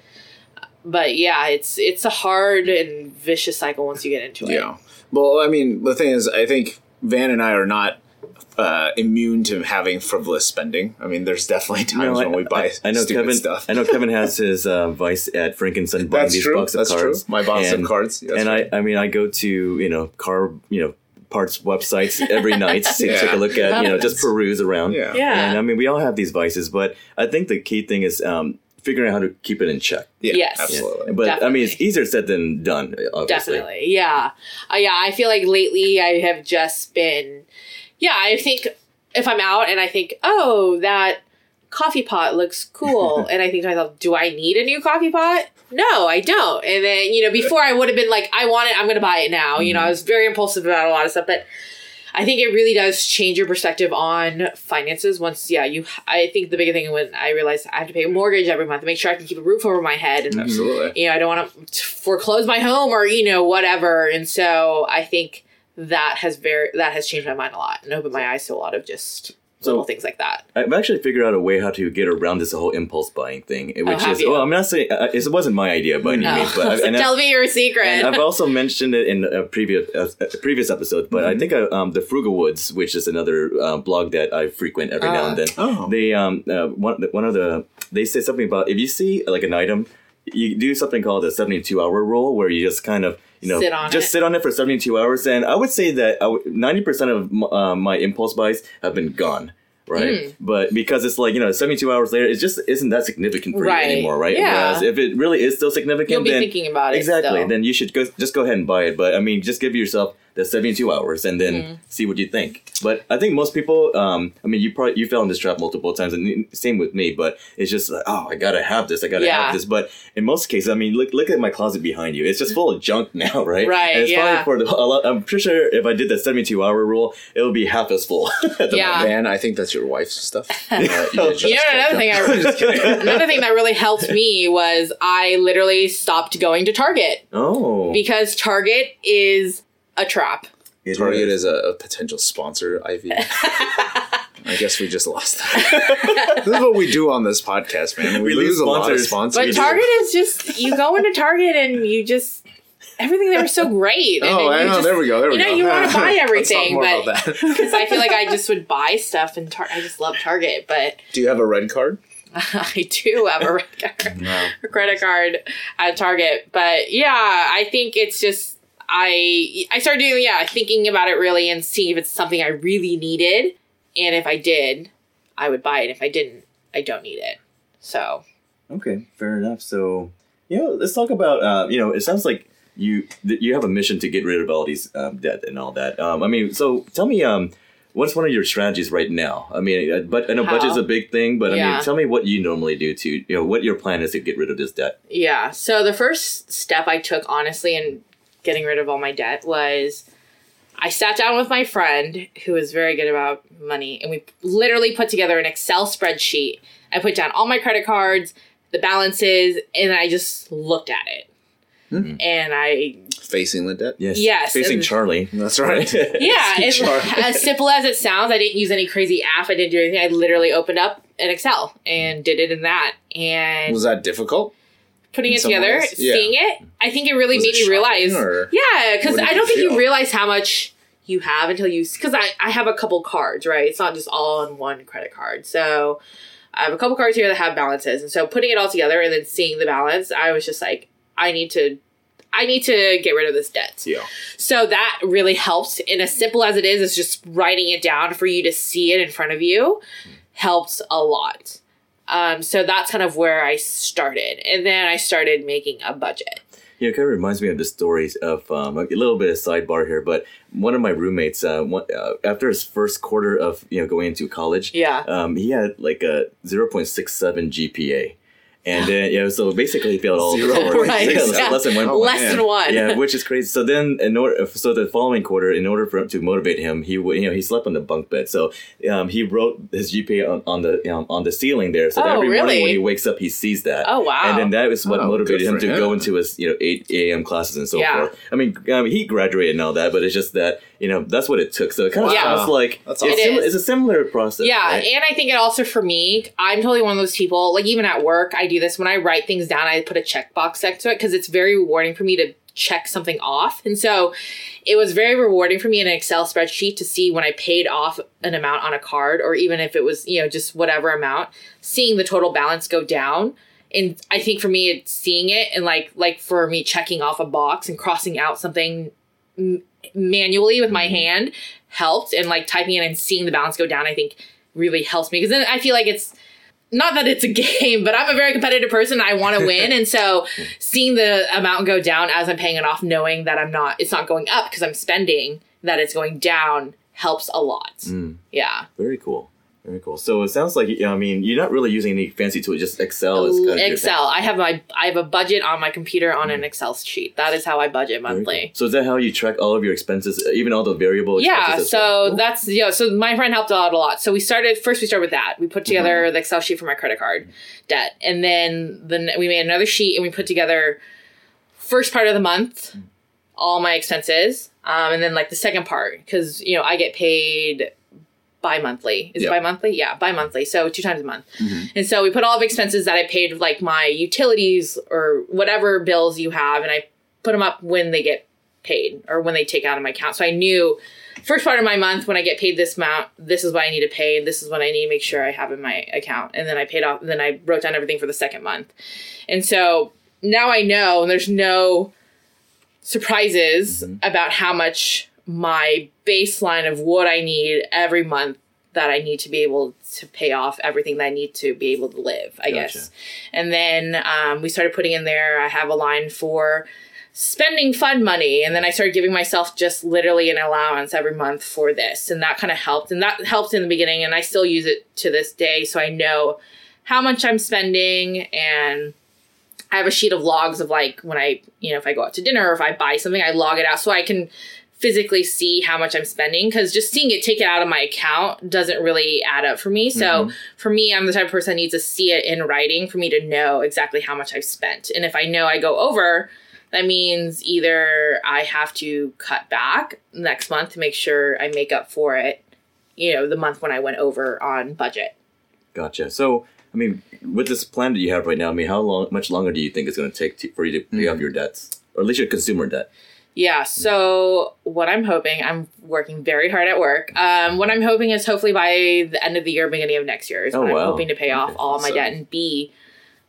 but yeah, it's it's a hard and vicious cycle once you get into it. yeah well i mean the thing is i think van and i are not uh, immune to having frivolous spending. I mean, there's definitely times No, I, when we buy I, I know stupid Kevin. stuff. I know Kevin has his uh, vice at Frankenstein buying That's these true. box of That's true. cards. My box of cards. That's and right. I, I mean, I go to you know car you know parts websites every night to Yeah. take a look at you know just peruse around. Yeah. Yeah. And I mean, we all have these vices, but I think the key thing is um, figuring out how to keep it in check. yeah, Yes. absolutely. But I mean, it's easier said than done. Obviously. Definitely. Yeah. Uh, yeah, I feel like lately I have just been yeah, I think if I'm out and I think, "Oh, that coffee pot looks cool." and I think to myself, "Do I need a new coffee pot?" No, I don't. And then, you know, before I would have been like, "I want it, I'm going to buy it now." You know, I was very impulsive about a lot of stuff, but I think it really does change your perspective on finances once, yeah, you, I think the bigger thing when I realized I have to pay a mortgage every month to make sure I can keep a roof over my head and Absolutely. you know, I don't want to foreclose my home or you know whatever. And so I think that has very that has changed my mind a lot and opened my eyes to a lot of just little things like that. I've actually figured out a way how to get around this whole impulse buying thing, which have is you? well, I'm not saying uh, it wasn't my idea by any means, but I- and I- Tell me your secret. I've also mentioned it in a previous uh, a previous episode, but Mm-hmm. I think uh, um, the Frugalwoods, which is another uh, blog that I frequent every now and then. Oh. They um uh, one one of the they say something about if you see like an item, you do something called the seventy two hour rule, where you just kind of you know Sit on just it. sit on it for seventy two hours. And I would say that ninety percent of m- uh, my impulse buys have been gone. right? Mm. But because it's like you know, seventy two hours later, it just isn't that significant for Right. you anymore, right? Yeah. Whereas if it really is still significant, You'll be then thinking about it. exactly, still. then you should go just go ahead and buy it. But I mean, just give yourself the seventy two hours and then Mm-hmm. see what you think. But I think most people, um, I mean, you probably you fell in this trap multiple times, and same with me. But it's just like, oh, I gotta have this, I gotta Yeah. have this. But in most cases, I mean, look look at my closet behind you; it's just full of junk now, right? Right, And it's yeah. probably for the, a lot, I'm pretty sure if I did the seventy two hour rule, it would be half as full. at the Yeah. moment. Man, I think that's your wife's stuff. Uh, you You know, another thing I another thing that really helped me was I literally stopped going to Target Oh, because Target is a trap. It Target is. is a, a potential sponsor, Ivy. I guess we just lost that. this is what we do on this podcast, man. We, We lose lose a lot of sponsors. sponsors. But. Target is just you go into Target and you just everything there was so great. And Oh, then I you know. just- there we go. There we you know, go. you wanna buy Let's talk everything, more but- Because I feel like I just would buy stuff and tar- I just love Target, but Do you have a red card? I do have a red card, a credit card at Target. But yeah, I think it's just I I started doing yeah thinking about it really and seeing if it's something I really needed, and if I did, I would buy it. If I didn't, I don't need it. So Okay, fair enough. So, you know, let's talk about. Uh, you know, it sounds like you that you have a mission to get rid of all these um, debt and all that. Um, I mean, so tell me, um, what's one of your strategies right now? I mean, uh, but I know How? budget's a big thing, but I mean, tell me what you normally do to you know what your plan is to get rid of this debt. Yeah. So the first step I took, honestly, in getting rid of all my debt was I sat down with my friend who is very good about money, and we literally put together an Excel spreadsheet. I put down all my credit cards, the balances, and I just looked at it. Hmm. And I, Facing the debt? Yes, Yes, facing and- Charlie. That's right. yeah, it's as simple as it sounds. I didn't use any crazy app. I didn't do anything. I literally opened up an Excel and did it in that. And Was that difficult? Putting in it together, ways? Yeah. seeing it, I think it really Was made it me realize. or Yeah, because I don't think feel? you realize how much you have until you. Because I, I have a couple cards, right? It's not just all on one credit card. So I have a couple cards here that have balances. And so putting it all together and then seeing the balance, I was just like, I need to. I need to get rid of this debt. Yeah. So that really helps. And as simple as it is, it's just writing it down for you to see it in front of you helps a lot. Um, so that's kind of where I started. And then I started making a budget. Yeah, it kind of reminds me of the stories of um, a little bit of sidebar here, but one of my roommates, uh, one, uh, after his first quarter of you know going into college, Yeah. um, he had like a zero point six seven GPA, and then yeah, so basically he failed all of his Zero. Right, Yeah, yeah. less than one. Oh, Less man. than one. yeah, which is crazy. So then, in order, so the following quarter, in order for him to motivate him, he would, you know, he slept on the bunk bed. So um, he wrote his GPA on, on the um, on the ceiling there. So that Oh, every morning when he wakes up, he sees that. Oh, wow. And then that is what Oh, motivated good him for to go into his you know eight a.m. classes and so Yeah. forth. I mean, um, he graduated and all that, but it's just that you know that's what it took. So it kind of Yeah. sounds like That's it's, awesome. sim- It is. a similar process. Yeah, right? and I think it also for me, I'm totally one of those people. Like even at work, I do this when I write things down. I put a checkbox next to it because it's very rewarding for me to check something off. And so, it was very rewarding for me in an Excel spreadsheet to see when I paid off an amount on a card, or even if it was you know just whatever amount, seeing the total balance go down. And I think for me, it's seeing it and like like for me checking off a box and crossing out something m- manually with my hand helped and like typing it and seeing the balance go down i think really helps me. Because then i feel like it's not that it's a game but i'm a very competitive person i want to win. And so seeing the amount go down as i'm paying it off knowing that i'm not it's not going up because i'm spending that it's going down helps a lot. Mm, yeah. Very cool. Very cool. So it sounds like you know, I mean, you're not really using any fancy tool. Just Excel is kind of excel i have my i have a budget on my computer on an excel sheet that is how i budget Very cool. monthly So is that how you track all of your expenses, even all the variable yeah so well? That's yeah so my friend helped out a lot so we started first we started with that we put together Mm-hmm. the excel sheet for my credit card debt and then then we made another sheet and we put together first part of the month all my expenses um, and then like the second part because you know i get paid bi-monthly. Is it bi-monthly? Yeah bi-monthly. So two times a month. Mhm. and so we put all of expenses that i paid like my utilities or whatever bills you have and i put them up when they get paid or when they take out of my account. So i knew first part of my month when I get paid this amount, this is what I need to pay, and this is what I need to make sure I have in my account. And then I paid off, and then I wrote down everything for the second month. And so now I know, and there's no surprises about how much my baseline of what I need every month that I need to be able to pay off everything that I need to be able to live, I Gotcha. guess. And then um, we started putting in there, I have a line for spending fund money. And then I started giving myself just literally an allowance every month for this. And that kind of helped. And that helped in the beginning. And I still use it to this day. So I know how much I'm spending and I have a sheet of logs of like when I, you know, if I go out to dinner or if I buy something, I log it out so I can physically see how much I'm spending because just seeing it taken out of my account doesn't really add up for me. So mm-hmm. for me, I'm the type of person that needs to see it in writing for me to know exactly how much I've spent. And if I know I go over, that means either I have to cut back next month to make sure I make up for it, you know, the month when I went over on budget. Gotcha. So, I mean, with this plan that you have right now, I mean, how long, much longer do you think it's going to take to, for you to pay off mm-hmm. your debts, or at least your consumer debt? Yeah. So what I'm hoping, I'm working very hard at work. Um, what I'm hoping is hopefully by the end of the year, beginning of next year, is Oh, when I'm hoping to pay off Okay. all my So- debt and be,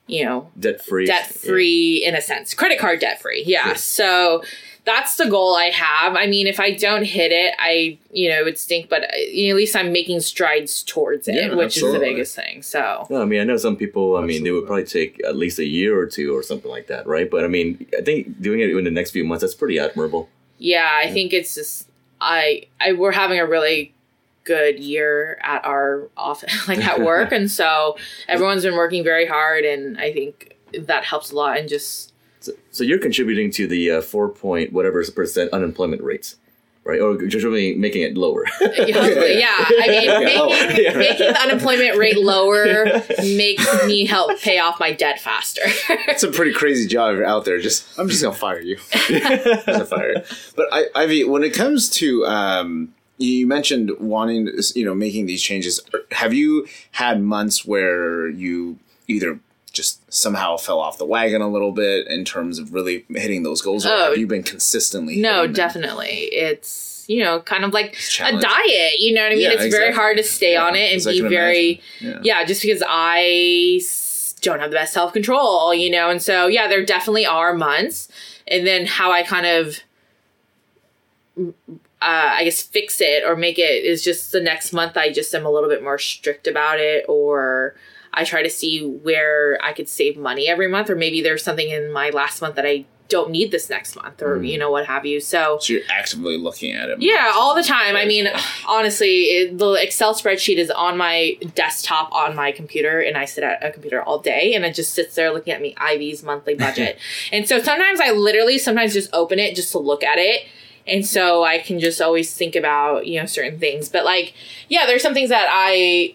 you know, Debt free. debt free in a sense, credit card debt free. Yeah. Sure. So that's the goal I have. I mean, if I don't hit it, I, you know, it would stink, but uh, at least I'm making strides towards it, Yeah, which is the biggest thing. So No, I mean, I know some people. I mean, they would probably take at least a year or two or something like that, right? But I mean, I think doing it in the next few months that's pretty admirable. yeah, I think it's just I I we're having a really good year at our office like at work and so everyone's been working very hard and I think that helps a lot and just So, so you're contributing to the uh, four point whatever percent unemployment rates, right? Or contributing making it lower. hopefully, yeah. I mean making, Oh, yeah. making the unemployment rate lower makes me help pay off my debt faster. It's a pretty crazy job out there. Just I'm just gonna fire you. just gonna fire you. But I, Ivy, when it comes to um, you mentioned wanting, to, you know, making these changes. Have you had months where you either just somehow fell off the wagon a little bit in terms of really hitting those goals, or Oh. have you been consistently? no, definitely. It's you know, kind of like a diet. You know what I mean? Yeah, it's very hard to stay Yeah, on it and be very imagine. yeah, just because I don't have the best self control, you know, and so yeah, there definitely are months, and then how I kind of, uh, I guess, fix it or make it is just the next month. I just am a little bit more strict about it, or I try to see where I could save money every month, or maybe there's something in my last month that I don't need this next month, or mm. you know what have you. So So you're actively looking at it. yeah, all the time. I mean, honestly, it, the Excel spreadsheet is on my desktop on my computer, and I sit at a computer all day, and it just sits there looking at me Ivy's monthly budget. and so sometimes I literally sometimes just open it just to look at it. And so I can just always think about, you know, certain things. But like, yeah, there's some things that I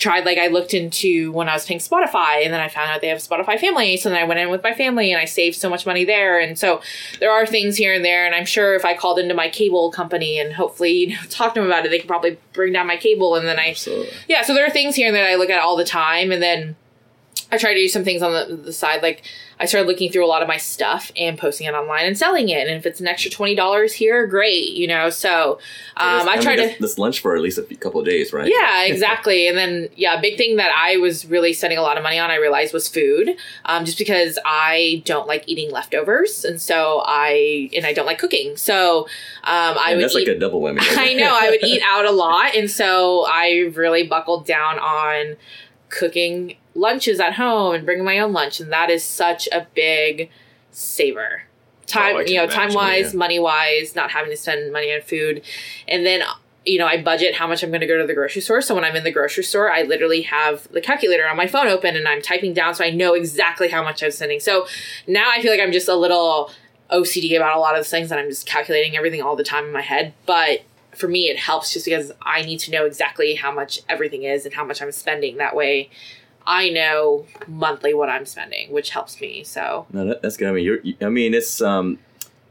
tried like I looked into when I was paying Spotify and then I found out they have Spotify family. So then I went in with my family and I saved so much money there. And so there are things here and there. And I'm sure if I called into my cable company and hopefully, you know, talk to them about it, they could probably bring down my cable. And then I, Absolutely. yeah, so there are things here and there that I look at all the time. And then I try to do some things on the, the side. Like I started looking through a lot of my stuff and posting it online and selling it. And if it's an extra $20 here, great, you know? So um, I, try to. That's lunch for at least a couple of days, right? Yeah, exactly. and then, yeah, a big thing that I was really spending a lot of money on, I realized, was food. Um, just because I don't like eating leftovers, and so I and I don't like cooking. So um, I And would that's eat. like a double whammy. I know I would eat out a lot, and so I really buckled down on cooking lunches at home and bringing my own lunch, and that is such a big saver. Time, Oh, you know, time wise, yeah. money wise, not having to spend money on food, and then you know I budget how much I'm going to go to the grocery store. So when I'm in the grocery store, I literally have the calculator on my phone open and I'm typing down, so I know exactly how much I'm spending. So now I feel like I'm just a little OCD about a lot of the things that I'm just calculating everything all the time in my head. But for me, it helps just because I need to know exactly how much everything is and how much I'm spending. That way, I know monthly what I'm spending, which helps me. So No, that, that's good. I mean, you're. you- I mean, it's um,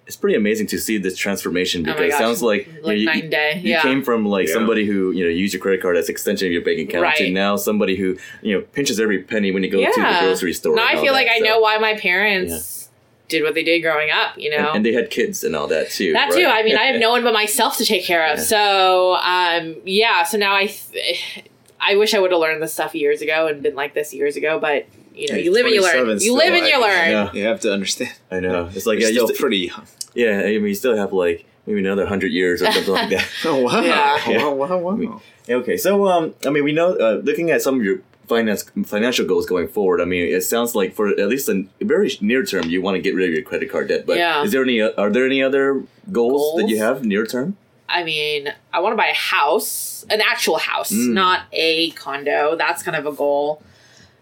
it's pretty amazing to see this transformation Oh my because it sounds like you know, like you, night and day. you yeah. came from like Yeah. somebody who you know used your credit card as extension of your bank account to Right. now somebody who you know pinches every penny when you go to the grocery store. now and I feel like that, I so- know why my parents did what they did growing up. You know, And, and they had kids and all that too. That right? too. I mean, I have no one but myself to take care of. Yeah. So, um, yeah. So now I, th- I wish I would have learned this stuff years ago and been like this years ago. But you know, you live and you learn. 27 You live still, and you I- learn. Yeah. You have to understand. I know. It's like You're yeah, still you st- pretty young. yeah. I mean, you still have like maybe another hundred years or something like that. Oh wow! Yeah. Wow! Wow! wow. Okay, so um, I mean, we know uh, looking at some of your finance financial goals going forward. I mean, it sounds like for at least a very near term, you want to get rid of your credit card debt. But Yeah. is there any are there any other goals, that you have near term? I mean, I want to buy a house, an actual house, Mm. not a condo. That's kind of a goal.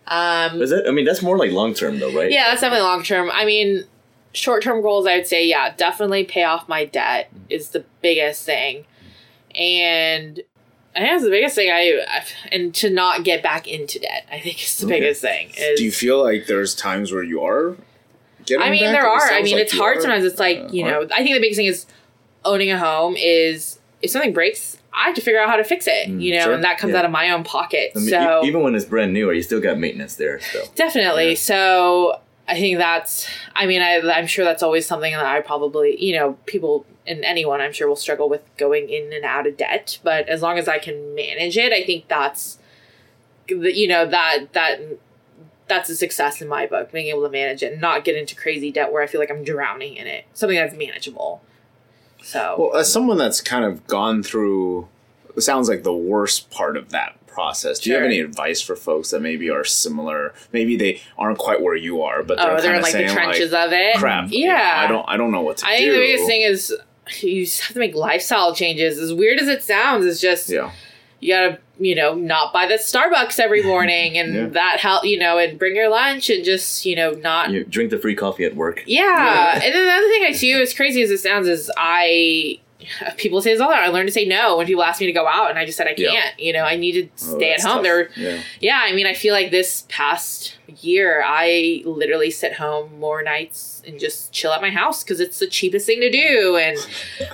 Um, Is that? I mean, that's more like long term though, right? yeah, that's definitely long term. I mean, short term goals, I would say, yeah, definitely pay off my debt is the biggest thing. And I think that's the biggest thing I, I and to not get back into debt, I think is the Okay. biggest thing. Is, Do you feel like there's times where you are? Getting I mean, back? there are. I mean, like it's hard are. sometimes. It's like, Uh, you hard. know, I think the biggest thing is owning a home is if something breaks, I have to figure out how to fix it, Mm, you know, sure. and that comes Yeah. out of my own pocket. I mean, so even when it's brand new, you still got maintenance there. So definitely. Yeah. So I think that's, I mean, I, I'm sure that's always something that I probably, you know, people and anyone I'm sure will struggle with going in and out of debt. But as long as I can manage it, I think that's, you know, that, that, that's a success in my book, being able to manage it and not get into crazy debt where I feel like I'm drowning in it. Something that's manageable. So, Well, as someone that's kind of gone through, sounds like the worst part of that process. Do you have any advice for folks that maybe are similar? Maybe they aren't quite where you are, but they're oh, they're in like saying the trenches like, of it. "Crap, Yeah. I don't, I don't know what to I do." I think the biggest thing is you just have to make lifestyle changes. As weird as it sounds, it's just yeah, you gotta you know not buy the Starbucks every morning, and Yeah. that help you know, and bring your lunch, and just you know not. you drink the free coffee at work. Yeah. and then the other thing I do, as crazy as it sounds, is I. People say this all the time. I learned to say no when people ask me to go out, and I just said I can't. You know, I need to Oh, stay at home. tough. There, yeah. yeah, I mean, I feel like this past year, I literally sit home more nights and just chill at my house because it's the cheapest thing to do. And,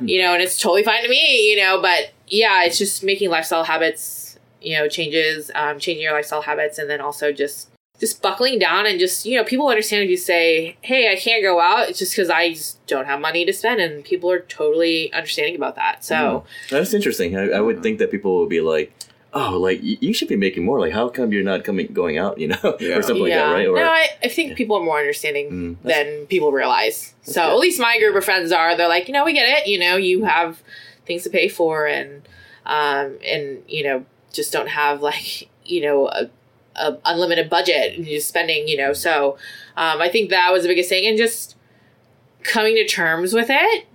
you know, and it's totally fine to me, you know, but yeah, it's just making lifestyle habits, you know, changes, um, changing your lifestyle habits, and then also just. Just buckling down and just, you know, people understand if you say, hey, I can't go out. It's just because I just don't have money to spend. And people are totally understanding about that. So, That's interesting. I, I would think that people would be like, "Oh, like you should be making more. Like, how come you're not coming going out? You know, Yeah. or something yeah. like that, right?" Or no, I, I think people are more understanding Mm, than people realize. So good. at least my group of friends are. They're like, you know, we get it. You know, you have things to pay for, and um, and you know, just don't have like you know a, a unlimited budget and you're spending. You know, so um, I think that was the biggest thing, and just coming to terms with it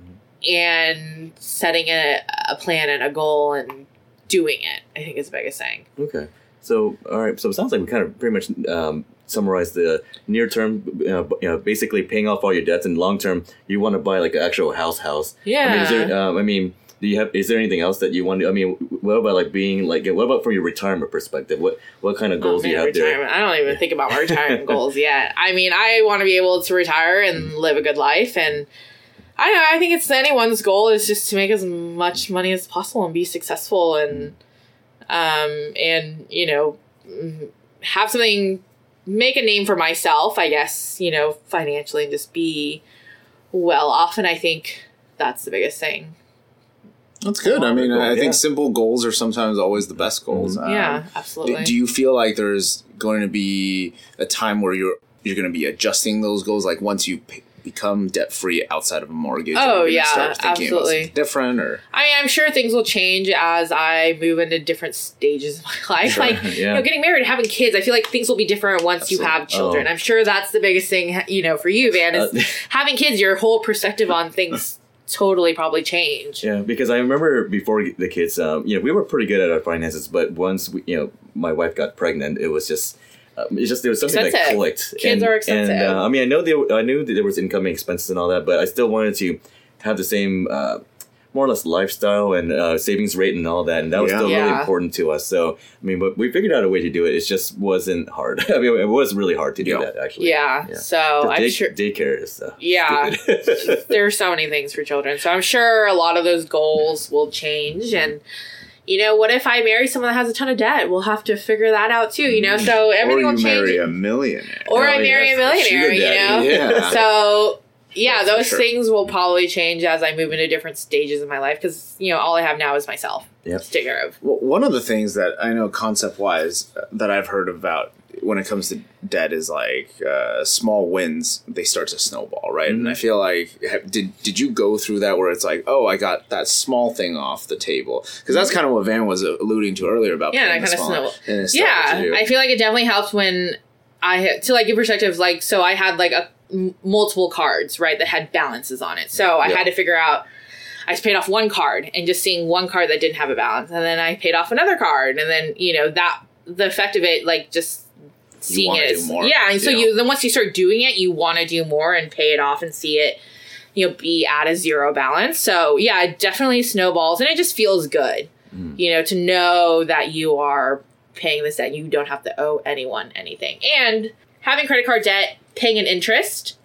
and setting a, a plan and a goal and doing it. I think is the biggest thing. Okay. So, all right. So it sounds like we kind of pretty much um, summarized the near term, uh, you know, basically paying off all your debts, and long term, you want to buy like an actual house. House. Yeah. I mean, is there? Um, I mean, do you have? Is there anything else that you want to? I mean, what about like being like? What about from your retirement perspective? What what kind of goals Oh, do you man, have there? retirement. I don't even think about my retirement goals yet. I mean, I want to be able to retire and live a good life, and I don't know. I think it's anyone's goal is just to make as much money as possible and be successful, and um, and you know, mm, have something, make a name for myself. I guess you know, financially, and just be well off. And I think that's the biggest thing. That's good. I mean, Goal, I yeah. think simple goals are sometimes always the best goals. Um, yeah, absolutely. do you feel like there's going to be a time where you're you're going to be adjusting those goals? Like once you p- become debt free outside of a mortgage, Oh, you gonna yeah, start thinking absolutely. something different or I mean, I'm sure things will change as I move into different stages of my life. Sure. Like, you know, getting married, having kids, I feel like things will be different once you have children. Oh. I'm sure that's the biggest thing, you know, for you, Van, is Uh, having kids, your whole perspective on things totally probably change. Yeah, because I remember before the kids, um, you know, we were pretty good at our finances, but once we, you know, my wife got pregnant, it was just. Um, it's just there was something that clicked. Kids and, are expensive. And uh, I mean, I know there, I knew that there was incoming expenses and all that, but I still wanted to have the same, uh, more or less lifestyle and uh, savings rate and all that, and that was Yeah. still really important to us. So I mean, but we figured out a way to do it. It just wasn't hard. I mean, it was really hard to do Yeah. that actually. Yeah. Yeah. So The I'm day- sure. daycare is uh, Yeah. stupid. there are so many things for children. So I'm sure a lot of those goals will change. And, you know, what if I marry someone that has a ton of debt? We'll have to figure that out too, you know? So or everything you will change. Or marry a millionaire. or Oh, I marry yes, a millionaire, you know? Yeah. So yeah, those sure. things will probably change as I move into different stages of my life because you know all I have now is myself Yep. to take care of. Well, one of the things that I know concept wise that I've heard about when it comes to debt is like uh, small wins they start to snowball, right? Mm-hmm. And I feel like did did you go through that where it's like, oh, I got that small thing off the table because that's kind of what Van was alluding to earlier about Yeah, paying that kinda small- snowball. and yeah i feel like it definitely helped when i to like give perspective like so i had like a m- multiple cards right that had balances on it so i Yeah. had to figure out i just paid off one card and just seeing one card that didn't have a balance and then i paid off another card and then you know that the effect of it like just seeing it do as- more. yeah and so Yeah. you then once you start doing it you want to do more and pay it off and see it you know be at a zero balance so yeah it definitely snowballs and it just feels good mm. you know to know that you are paying this debt you don't have to owe anyone anything and having credit card debt paying an interest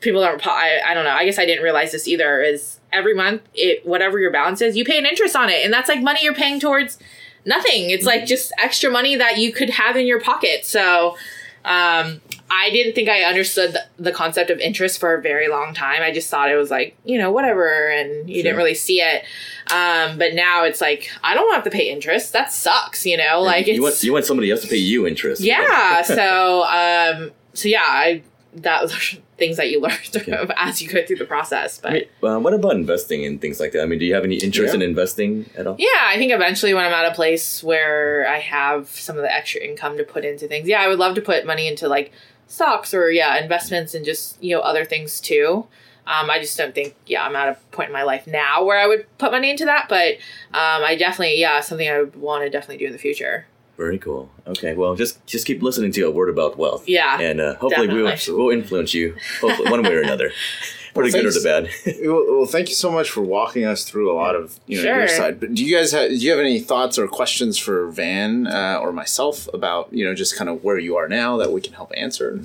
people don't I, I don't know i guess i didn't realize this either is every month it whatever your balance is you pay an interest on it and that's like money you're paying towards nothing it's like just extra money that you could have in your pocket so um, I didn't think I understood the, the concept of interest for a very long time. I just thought it was like, you know, whatever, and you didn't really see it. Um, but now it's like, I don't have to pay interest. That sucks, you know? Like, it's. you want you want somebody else to pay you interest. yeah. so, um, so yeah, I, that was things that you learn Yeah. as you go through the process. But I mean, uh, what about investing in things like that? I mean, do you have any interest Yeah. in investing at all? Yeah, I think eventually when I'm at a place where I have some of the extra income to put into things, yeah, I would love to put money into like stocks or yeah, investments and just you know other things too. Um, I just don't think yeah I'm at a point in my life now where I would put money into that, but um, I definitely yeah something I would want to definitely do in the future. Very cool. Okay, well, just just keep listening to a word about wealth. Yeah, and uh, hopefully we'll, we'll influence you, hopefully, one way or another, for the good or the bad. well, well, thank you so much for walking us through a lot of you know your side. But do you guys have do you have any thoughts or questions for Van uh, or myself about you know just kind of where you are now that we can help answer?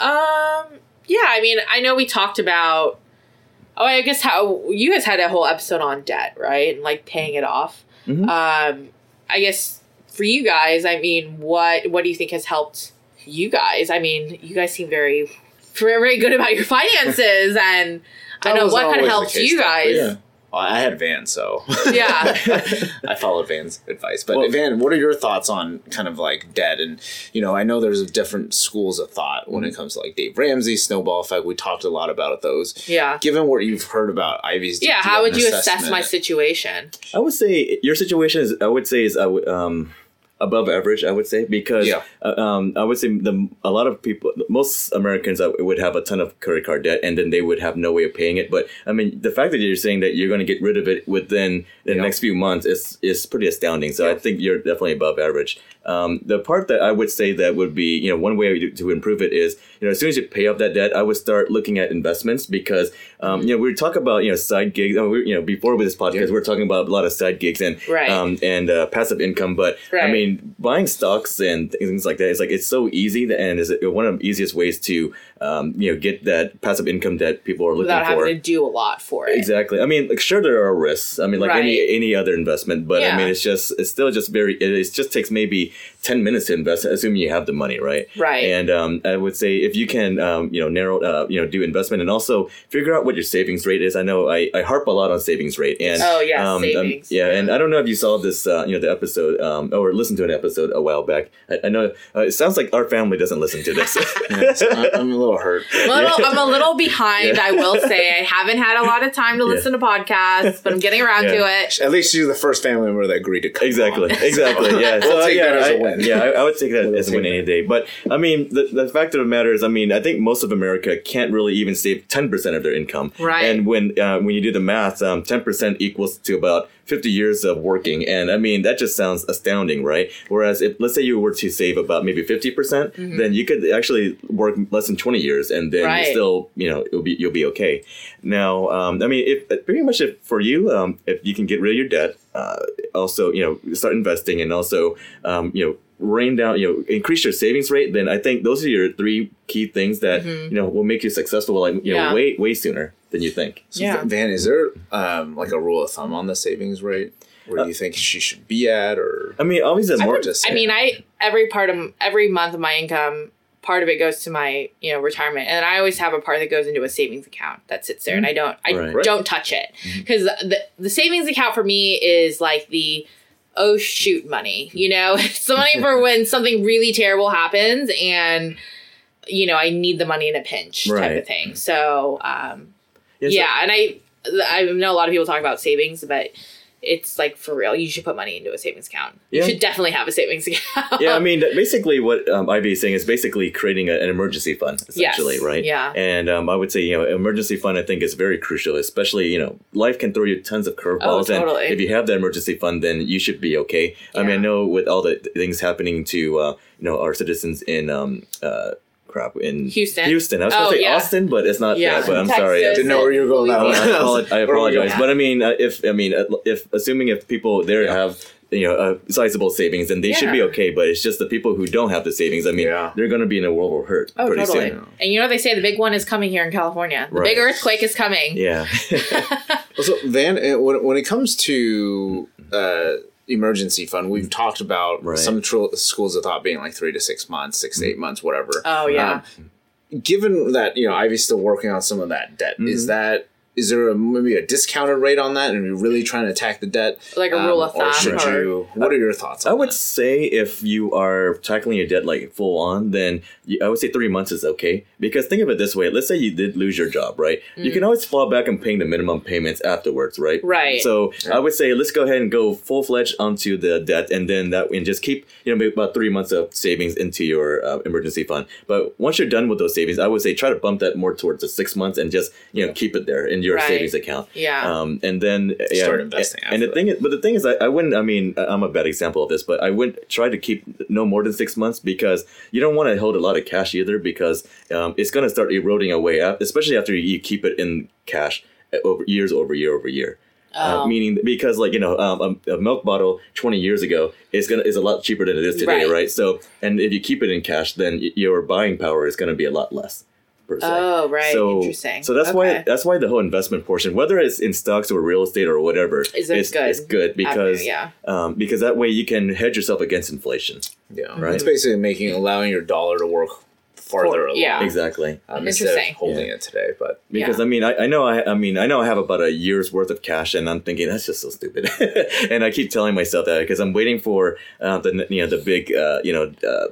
Um, yeah, I mean, I know we talked about. Oh, I guess how you guys had a whole episode on debt, right? And like paying it off. Mhm. Um, I guess for you guys, I mean, what what do you think has helped you guys? I mean, you guys seem very very good about your finances, and I know what kind of helped case, you though, guys. yeah. Well, I had Van, so Yeah. I followed Van's advice. But Well- Van, what are your thoughts on kind of like debt? And you know, I know there's different schools of thought when it comes to like Dave Ramsey, snowball effect. We talked a lot about those. Yeah. Given what you've heard about Ivy's, Yeah, do how would you assess my situation? I would say your situation is, I would say, is uh, um, above average. I would say because Yeah. uh, um, I would say the a lot of people, most Americans, uh, would have a ton of credit card debt, and then they would have no way of paying it. But I mean, the fact that you're saying that you're going to get rid of it within the Yeah. next few months is is pretty astounding. So I think you're definitely above average. Um, the part that I would say that would be, you know, one way to, to improve it is, you know, as soon as you pay off that debt, I would start looking at investments because, um, you know, we talk about, you know, side gigs. we- You know, before with this podcast, we we're talking about a lot of side gigs and Right. um, and uh, passive income. But I mean, buying stocks and things like that is like it's so easy and is one of the easiest ways to, um, you know, get that passive income that people are looking Without for. having to do a lot for it. Exactly. I mean, like, sure, there are risks. I mean, like any Right. any other investment, but I mean, it's just it's still just very. It, it just takes maybe ten minutes to invest, assuming you have the money, right? Right. And um, I would say if you can, um, you know, narrow, uh, you know, do investment and also figure out what your savings rate is. I know I, I harp a lot on savings rate, and Oh, yeah, um, um, savings. yeah, and I don't know if you saw this, uh, you know, the episode um, or listened to an episode a while back. I, I know uh, it sounds like our family doesn't listen to this. Yes, I- I'm a little hurt. I'm a little, I'm a little behind, I will say. I haven't had a lot of time to Yeah. listen to podcasts, but I'm getting around Yeah. to it. At least you're the first family member that agreed to come Exactly, on. exactly. Yeah, We'll take yeah, that as a I- win. Yeah, I, I would take that We'll as a win any day. But I mean, the, the fact of the matter is, I mean, I think most of America can't really even save ten percent of their income. Right. And when uh, when you do the math, ten percent equals to about fifty years of working, and I mean that just sounds astounding, right? Whereas if let's say you were to save about maybe fifty percent, then you could actually work less than twenty years, and then Mm-hmm. Right. still, you know, it'll be you'll be okay. Now, um, I mean, if pretty much if for you, um, if you can get rid of your debt, uh, also you know start investing, and also um, you know rain down, you know, increase your savings rate, then I think those are your three key things that you know will make you successful, like you Mm-hmm. Yeah. know, way way sooner than you think. So Yeah. Van, is there um, like a rule of thumb on the savings rate where you think she should be at, or I mean, always the I, more just I mean, I every part of every month of my income, part of it goes to my you know retirement, and I always have a part that goes into a savings account that sits there, and I don't I Right. don't touch it because the the savings account for me is like the oh shoot money. You know, it's the money for when something really terrible happens and you know I need the money in a pinch type of thing. So um, Yeah, so- yeah, and I I know a lot of people talk about savings, but it's like for real. You should put money into a savings account. Yeah. You should definitely have a savings account. yeah, I mean, basically, what um, Ivy is saying is basically creating a, an emergency fund, essentially, Yes, right? yeah. And um, I would say, you know, emergency fund, I think, is very crucial, especially, you know, life can throw you tons of curveballs. Oh, totally. And if you have that emergency fund, then you should be okay. I mean, I know with all the things happening to, uh, you know, our citizens in, um, uh, crap, in Houston? Houston. I was Oh, going to say yeah. Austin, but it's not Yeah. that. But I'm Texas sorry. I Didn't know where you were going that I, I apologize, Yeah. but I mean, uh, if I mean, uh, if assuming if people there Yeah. have you know uh, sizable savings, then they should be okay. But it's just the people who don't have the savings. I mean, Yeah. they're going to be in a world of hurt Oh, pretty totally. soon. And you know they say? The big one is coming here in California. The Right. big earthquake is coming. Yeah, So Van, when, when it comes to uh, emergency fund, we've mm. talked about Right. some tr- schools of thought being like three to six months, six to mm. eight months, whatever. Oh yeah. Um, given that you know Ivy's still working on some of that debt, is mm-hmm. that is there a, maybe a discounted rate on that, and you're really trying to attack the debt, Like a rule of thumb or should or- you? What are your thoughts? I would that? say if you are tackling your debt like full on, then you, I would say three months is okay. Because think of it this way: let's say you did lose your job, right? You can always fall back and paying the minimum payments afterwards, right? Mm. Right. So I would say let's go ahead and go full fledged onto the debt, and then that and just keep you know maybe about three months of savings into your uh, emergency fund. But once you're done with those savings, I would say try to bump that more towards the six months and just you know keep it there in your Right. savings account. Yeah. Um, and then yeah, Start investing And, and the after thing is, but the thing is, I, I wouldn't. I mean, I- I'm a bad example of this, but I wouldn't try to keep no more than six months because you don't want to hold a lot of cash either because um, it's going to start eroding away, af- especially after you keep it in cash uh, over years over year over year. Uh, Oh. meaning because like you know um, a, a milk bottle 20 years ago is gonna is a lot cheaper than it is today Right. right, so and if you keep it in cash then y- your buying power is going to be a lot less per se. Oh, right. So, Interesting. So that's why that's why the whole investment portion, whether it's in stocks or real estate or whatever, Is it's good? It's good because yeah. um, because that way you can hedge yourself against inflation. Yeah, Right. It's basically making allowing your dollar to work farther For- along. yeah. Exactly. Um, instead of Interesting. holding Yeah. it today, but Because Yeah. I mean, I, I know I, I mean I know I have about a year's worth of cash, and I'm thinking that's just so stupid, and I keep telling myself that because I'm waiting for uh, the you know the big uh, you know. Uh,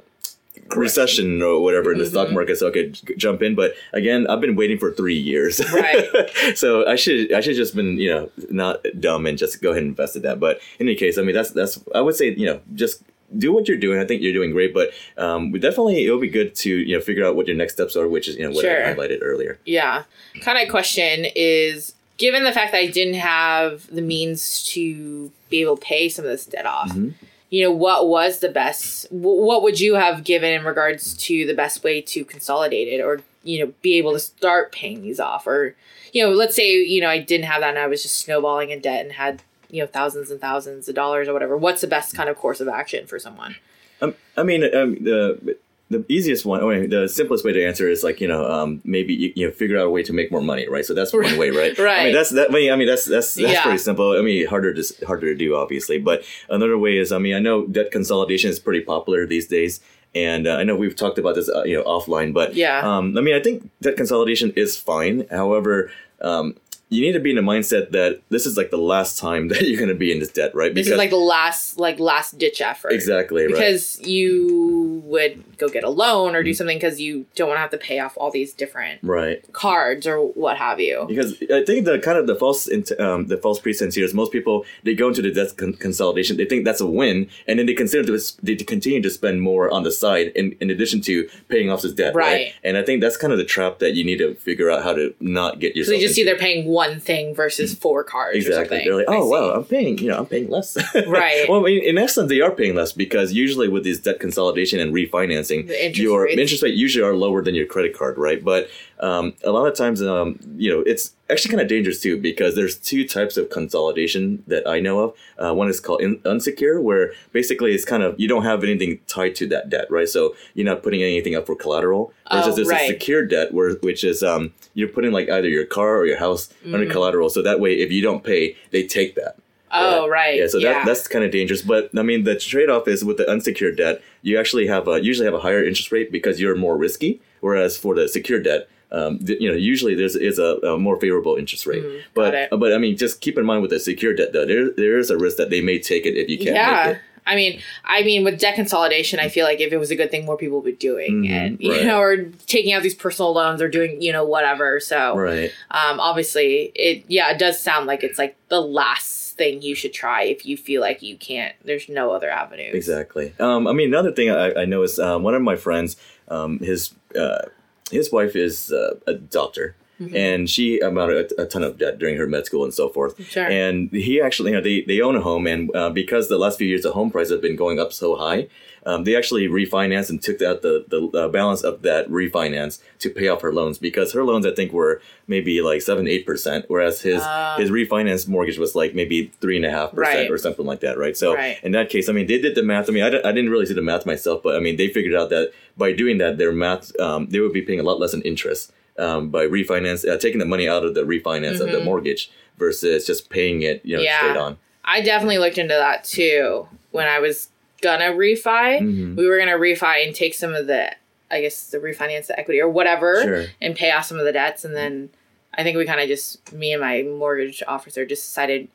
recession or whatever in the stock market so I could j- jump in but again I've been waiting for 3 years Right. so I should I should just been you know not dumb and just go ahead and invest in that but in any case I mean that's that's I would say you know just do what you're doing I think you're doing great but um, we definitely it'll be good to you know figure out what your next steps are which is you know what Sure. I highlighted earlier Yeah. Kind of question is given the fact that I didn't have the means to be able to pay some of this debt off, Mm-hmm. You know, what was the best, what would you have given in regards to the best way to consolidate it or, you know, be able to start paying these off? Or, you know, let's say, you know, I didn't have that and I was just snowballing in debt and had, you know, thousands and thousands of dollars or whatever. What's the best kind of course of action for someone? Um, I mean, um, the the easiest one, I mean, the simplest way to answer is like you know, um, maybe you, you know, figure out a way to make more money, right? So that's one way, right? right. I mean, that's that. I mean, I mean, that's that's that's Yeah. pretty simple. I mean, harder to harder to do, obviously. But another way is, I mean, I know debt consolidation is pretty popular these days. And uh, I know we've talked about this, uh, you know, offline, but Yeah. Um, I mean, I think debt consolidation is fine. However, um, you need to be in a mindset that this is like the last time that you're going to be in this debt, right? This is like the last, like last ditch effort. exactly right. because you would go get a loan or do Mm. something because you don't want to have to pay off all these different right. cards or what have you. because I think the kind of the false um, the false pretense here is most people they go into the debt con- consolidation they think that's a win and then they consider to, they continue to spend more on the side in, in addition to paying off this debt right. Right. and I think that's kind of the trap that you need to figure out how to not get So yourself they just see into. they're paying one thing versus four cards Exactly. They're like, oh wow, I'm paying. You know, I'm paying less. Right. well, I mean, in essence, they are paying less because usually with these debt consolidation and refinancing, interest your rates. interest rate usually are lower than your credit card, right? But um, a lot of times, um, you know, it's actually kind of dangerous too because there's two types of consolidation that I know of. Uh, one is called in- unsecure, where basically it's kind of you don't have anything tied to that debt, right? So you're not putting anything up for collateral. Versus Oh, there's right. a secure debt, where which is um, you're putting like either your car or your house Mm-hmm. under collateral. So that way, if you don't pay, they take that. Oh, right. Yeah, so yeah. that that's kind of dangerous. But I mean, the trade off is with the unsecured debt, you actually have a usually have a higher interest rate because you're more risky. Whereas for the secured debt, um, th- you know, usually there's is a, a more favorable interest rate. but but I mean, just keep in mind with the secure debt though, there there is a risk that they may take it if you can't yeah. I mean, I mean, with debt consolidation, I feel like if it was a good thing, more people would be doing Mhm, it, you right. know, or taking out these personal loans or doing, you know, whatever. So, Right. um, obviously, it yeah, it does sound like it's like the last thing you should try if you feel like you can't. There's no other avenue. Exactly. Um, I mean, another thing I, I know is um, one of my friends, um, his uh, his wife is uh, a doctor, Mm-hmm. and she amounted a, a ton of debt during her med school and so forth. Sure. And he actually, you know, they, they own a home, and uh, because the last few years the home prices have been going up so high, um, they actually refinanced and took out the the uh, balance of that refinance to pay off her loans because her loans I think were maybe like seven eight percent, whereas his Ah. his refinance mortgage was like maybe three and a half percent or something like that, right? So Right. in that case, I mean, they did the math. I mean, I, I didn't really see the math myself, but I mean, they figured out that by doing that, their math, um, they would be paying a lot less in interest um, by refinance, uh, taking the money out of the refinance of the mortgage versus just paying it, you know, Mm-hmm. Yeah. straight on. I definitely looked into that too when I was gonna refi. Mhm. We were gonna refi and take some of the, I guess, the refinance the equity or whatever, Sure. and pay off some of the debts. And then I think we kind of just, me and my mortgage officer just decided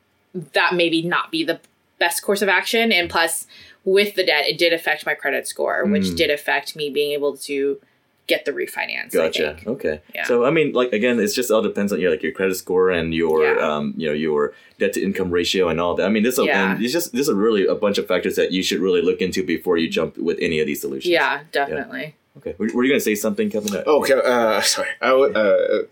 that maybe not be the best course of action. And plus, with the debt, it did affect my credit score, which Mm. did affect me being able to get the refinance. Gotcha. Okay. Yeah. So I mean, like again, it's just all depends on your like your credit score and your Yeah. um you know your debt to income ratio and all that. I mean, this is Yeah. and it's just this is really a bunch of factors that you should really look into before you jump with any of these solutions. Yeah, definitely. Okay. Were, were you gonna say something, Kevin? Uh, Okay, uh, sorry, I w- uh,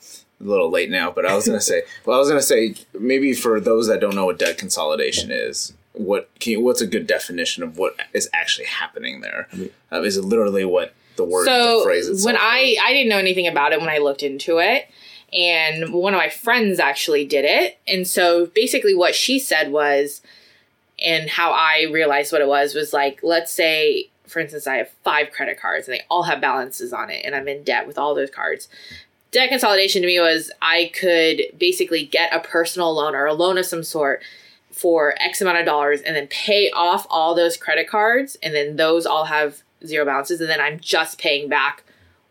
a little late now, but I was gonna say, well, I was gonna say maybe for those that don't know what debt consolidation is, what can you, what's a good definition of what is actually happening there? Uh, is it literally what the word, so the phrase itself? when I? I didn't know anything about it when I looked into it, and one of my friends actually did it, and so basically what she said was, and how I realized what it was was like, let's say for instance I have five credit cards and they all have balances on it, and I'm in debt with all those cards. Debt consolidation to me was I could basically get a personal loan or a loan of some sort for X amount of dollars and then pay off all those credit cards and then those all have zero balances and then I'm just paying back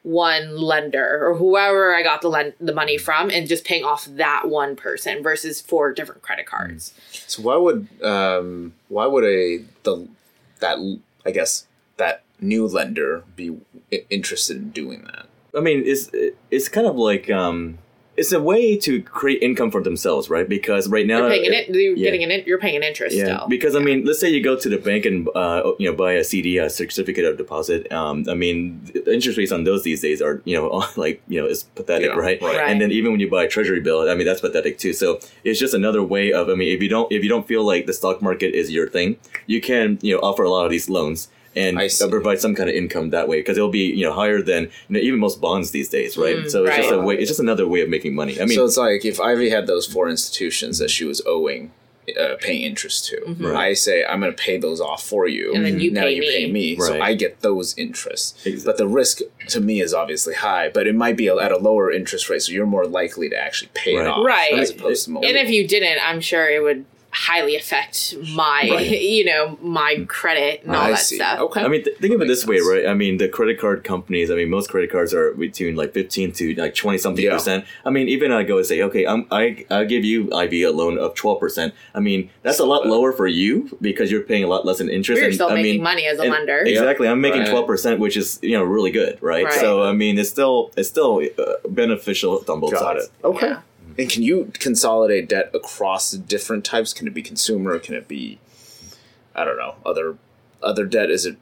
one lender or whoever I got the lend- the money from and just paying off that one person versus four different credit cards. So why would um why would a the that I guess that new lender be interested in doing that? I mean, it's it's kind of like um, it's a way to create income for themselves, right? Because right now, You're paying it. You're yeah. getting an. in- You're paying an interest yeah, still. because I mean, let's say you go to the bank and uh, you know buy a CD, a certificate of deposit. Um, I mean, the interest rates on those these days are you know like you know it's pathetic, Yeah, right? right. Right. And then even when you buy a treasury bill, I mean that's pathetic too. So it's just another way of I mean, if you don't if you don't feel like the stock market is your thing, you can you know offer a lot of these loans. And I see. provide some kind of income that way because it'll be you know higher than you know, even most bonds these days, right? Mm, so it's just a way. It's just another way of making money. I mean, so it's like if Ivy had those four institutions that she was owing, uh, paying interest to, Mm-hmm. Right. I say I'm going to pay those off for you, And then you now pay you me. pay me, so I get those interests. Exactly. But the risk to me is obviously high, but it might be at a lower interest rate, so you're more likely to actually pay Right. it off, Right. As opposed to and if you didn't, I'm sure it would highly affect my, Right. you know, my credit and all I that see. stuff. Okay. I mean, th- think of it makes this way, right? I mean, the credit card companies. I mean, most credit cards are between like fifteen to like twenty something Yeah. percent. I mean, even I go and say, okay, I'm, I I give you Ivy a loan of twelve percent. I mean, that's a lot lower for you because you're paying a lot less in interest. We're and, still I making mean, money as a lender. Exactly, I'm making Right. twelve percent, which is you know really good, right? Right. So I mean, it's still it's still uh, beneficial on both sides. Okay. Yeah. And can you consolidate debt across different types? Can it be consumer? Can it be, I don't know, other other debt? Is it,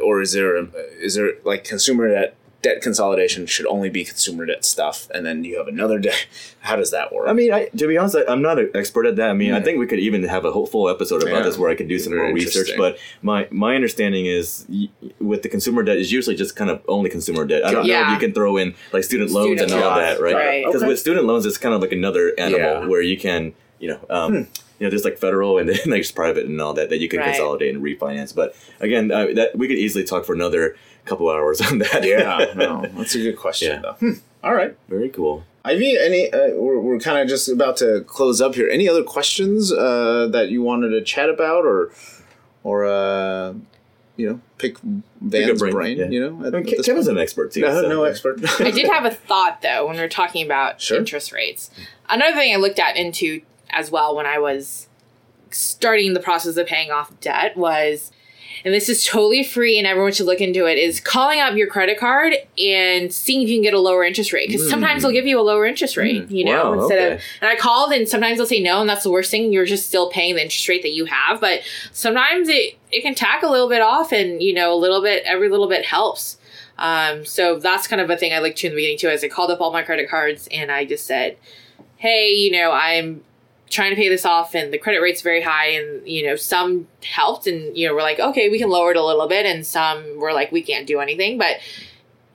or is there is there like consumer debt? Debt consolidation should only be consumer debt stuff, and then you have another debt. How does that work? I mean, I, to be honest, I, I'm not an expert at that. I mean, I think we could even have a whole full episode about Yeah. this where I could do some Very more research. But my my understanding is y- with the consumer debt is usually just kind of only consumer debt. I don't know if you can throw in like student loans Student and all loans, that, right? right. Because Okay. with student loans, it's kind of like another animal Yeah. Hmm. where you can, you know. Um, You know, there's like federal and then there's private and all that that you can Right. consolidate and refinance. But again, uh, that we could easily talk for another couple hours on that. yeah, no, that's a good question Yeah. though. Hmm. All right. very cool. Ivy, any? Uh, we're we're kind of just about to close up here. Any other questions uh, that you wanted to chat about, or or uh, you know pick Van's brain, brain, yeah. you know. at- I mean, at Ke- Kevin's point. an expert too. no, so, no yeah. expert. I did have a thought though when we are talking about Sure. interest rates. Another thing I looked at into as well when I was starting the process of paying off debt was and this is totally free and everyone should look into it is calling up your credit card and seeing if you can get a lower interest rate. Because sometimes they'll give you a lower interest rate you know Wow, instead of and i called and sometimes they'll say no and that's the worst thing you're just still paying the interest rate that you have but sometimes it it can tack a little bit off and you know a little bit every little bit helps. Um, so that's kind of a thing I looked to in the beginning too. Is I called up all my credit cards and I just said, "Hey, you know, I'm trying to pay this off, and the credit rate's very high, and you know, some helped, and you know, we're like, okay, we can lower it a little bit, and some were like, we can't do anything, but."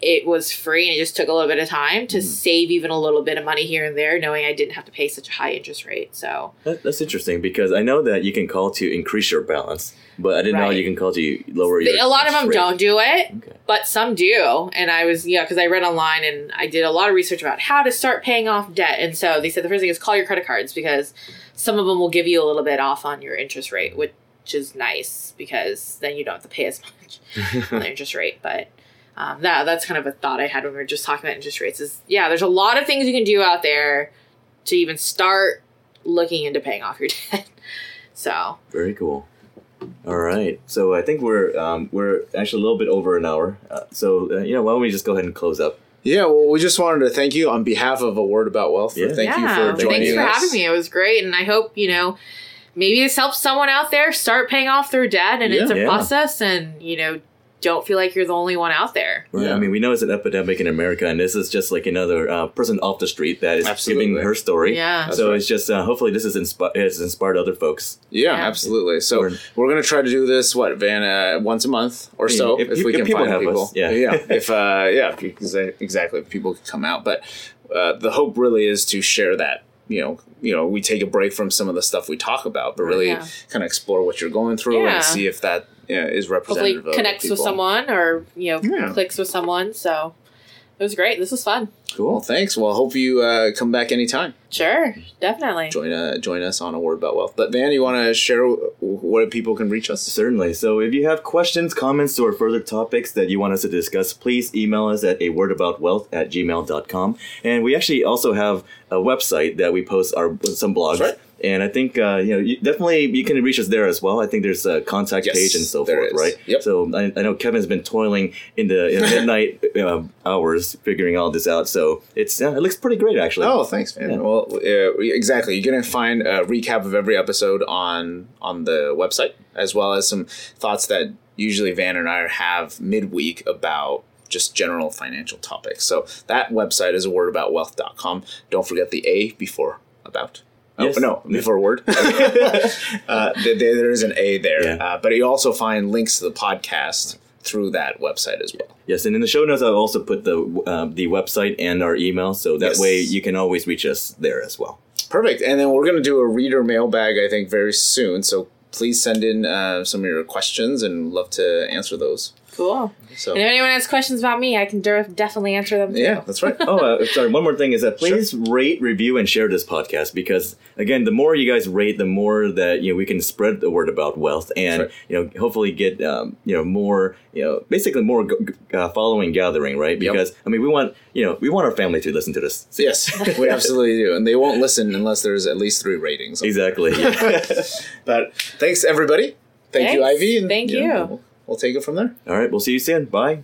It was free and it just took a little bit of time to hmm. save even a little bit of money here and there, knowing I didn't have to pay such a high interest rate. So, That, that's interesting because I know that you can call to increase your balance, but I didn't know Right. you can call to lower your. a lot of them rate. don't do it. Okay. but some do and i was yeah because i read online and i did a lot of research about how to start paying off debt and so they said the first thing is call your credit cards because some of them will give you a little bit off on your interest rate which is nice because then you don't have to pay as much on the interest rate but um, that, that's kind of a thought i had when we were just talking about interest rates is yeah there's a lot of things you can do out there to even start looking into paying off your debt so Very cool. All right, so I think we're um, we're actually a little bit over an hour. Uh, so uh, you know, why don't we just go ahead and close up? Yeah, well, we just wanted to thank you on behalf of A Word About Wealth. Yeah. Thank you for joining thanks for us. having me. It was great, and I hope you know maybe this helps someone out there start paying off their debt, and it's a Yeah. process, and you know don't feel like you're the only one out there. Right? Yeah. I mean, we know it's an epidemic in America, and this is just like another uh, person off the street that is Absolutely. giving her story. Yeah. That's so right. it's just uh, hopefully this has, inspi- has inspired other folks. Yeah, Yeah. absolutely. So We're- we're, gonna try to do this what Van uh, once a month or so If- if, if- we if can people find have people. us, yeah. yeah. If uh, yeah, if you- exactly. If people can come out, but uh, the hope really is to share that. You know, you know, we take a break from some of the stuff we talk about, but really Yeah. kind of explore what you're going through Yeah. and see if that uh, is Hopefully representative. of connects with someone or you know Yeah. clicks with someone. So it was great. This was fun. Cool. thanks. Well, hope you uh, come back anytime. Sure, definitely. Join uh, join us on a word about wealth. But Van, you want to share where people can reach us? Certainly. So if you have questions, comments, or further topics that you want us to discuss, please email us at a word about wealth at gmail.com. And we actually also have a website that we post our some blogs. That's right. And I think uh, you know you, definitely you can reach us there as well. I think there's a contact Yes, page and so forth, is. right? Yep. So I, I know Kevin's been toiling in the, in midnight uh, hours figuring all this out. So it's uh, it looks pretty great actually. Oh, thanks, man. Yeah. Well, uh, exactly. You're gonna find a recap of every episode on on the website, as well as some thoughts that usually Van and I have midweek about just general financial topics. So that website is a wordaboutwealth.com. Don't forget the A before about. Oh, Yes. no, before word. uh, there there is an A there. Yeah. Uh, but you also find links to the podcast through that website as well. Yes, and in the show notes, I'll also put the uh, the website and our email, so that Yes. way you can always reach us there as well. Perfect. And then we're going to do a reader mailbag, I think, very soon. So please send in uh, some of your questions and love to answer those. Cool. So, And if anyone has questions about me, I can der- definitely answer them. Too. yeah, that's right. oh, uh, sorry. One more thing is that please rate, review, and share this podcast because again, the more you guys rate, the more that you know we can spread the word about wealth, and That's you know hopefully get um, you know more you know basically more g- g- uh, following gathering, right? Yep. Because I mean we want you know we want our family to listen to this. yes, we absolutely do. And they won't listen unless there's at least three ratings. Exactly. But thanks, everybody. Thank you, Ivy. And, Thank you. We'll, we'll take it from there. All right. We'll see you soon. Bye.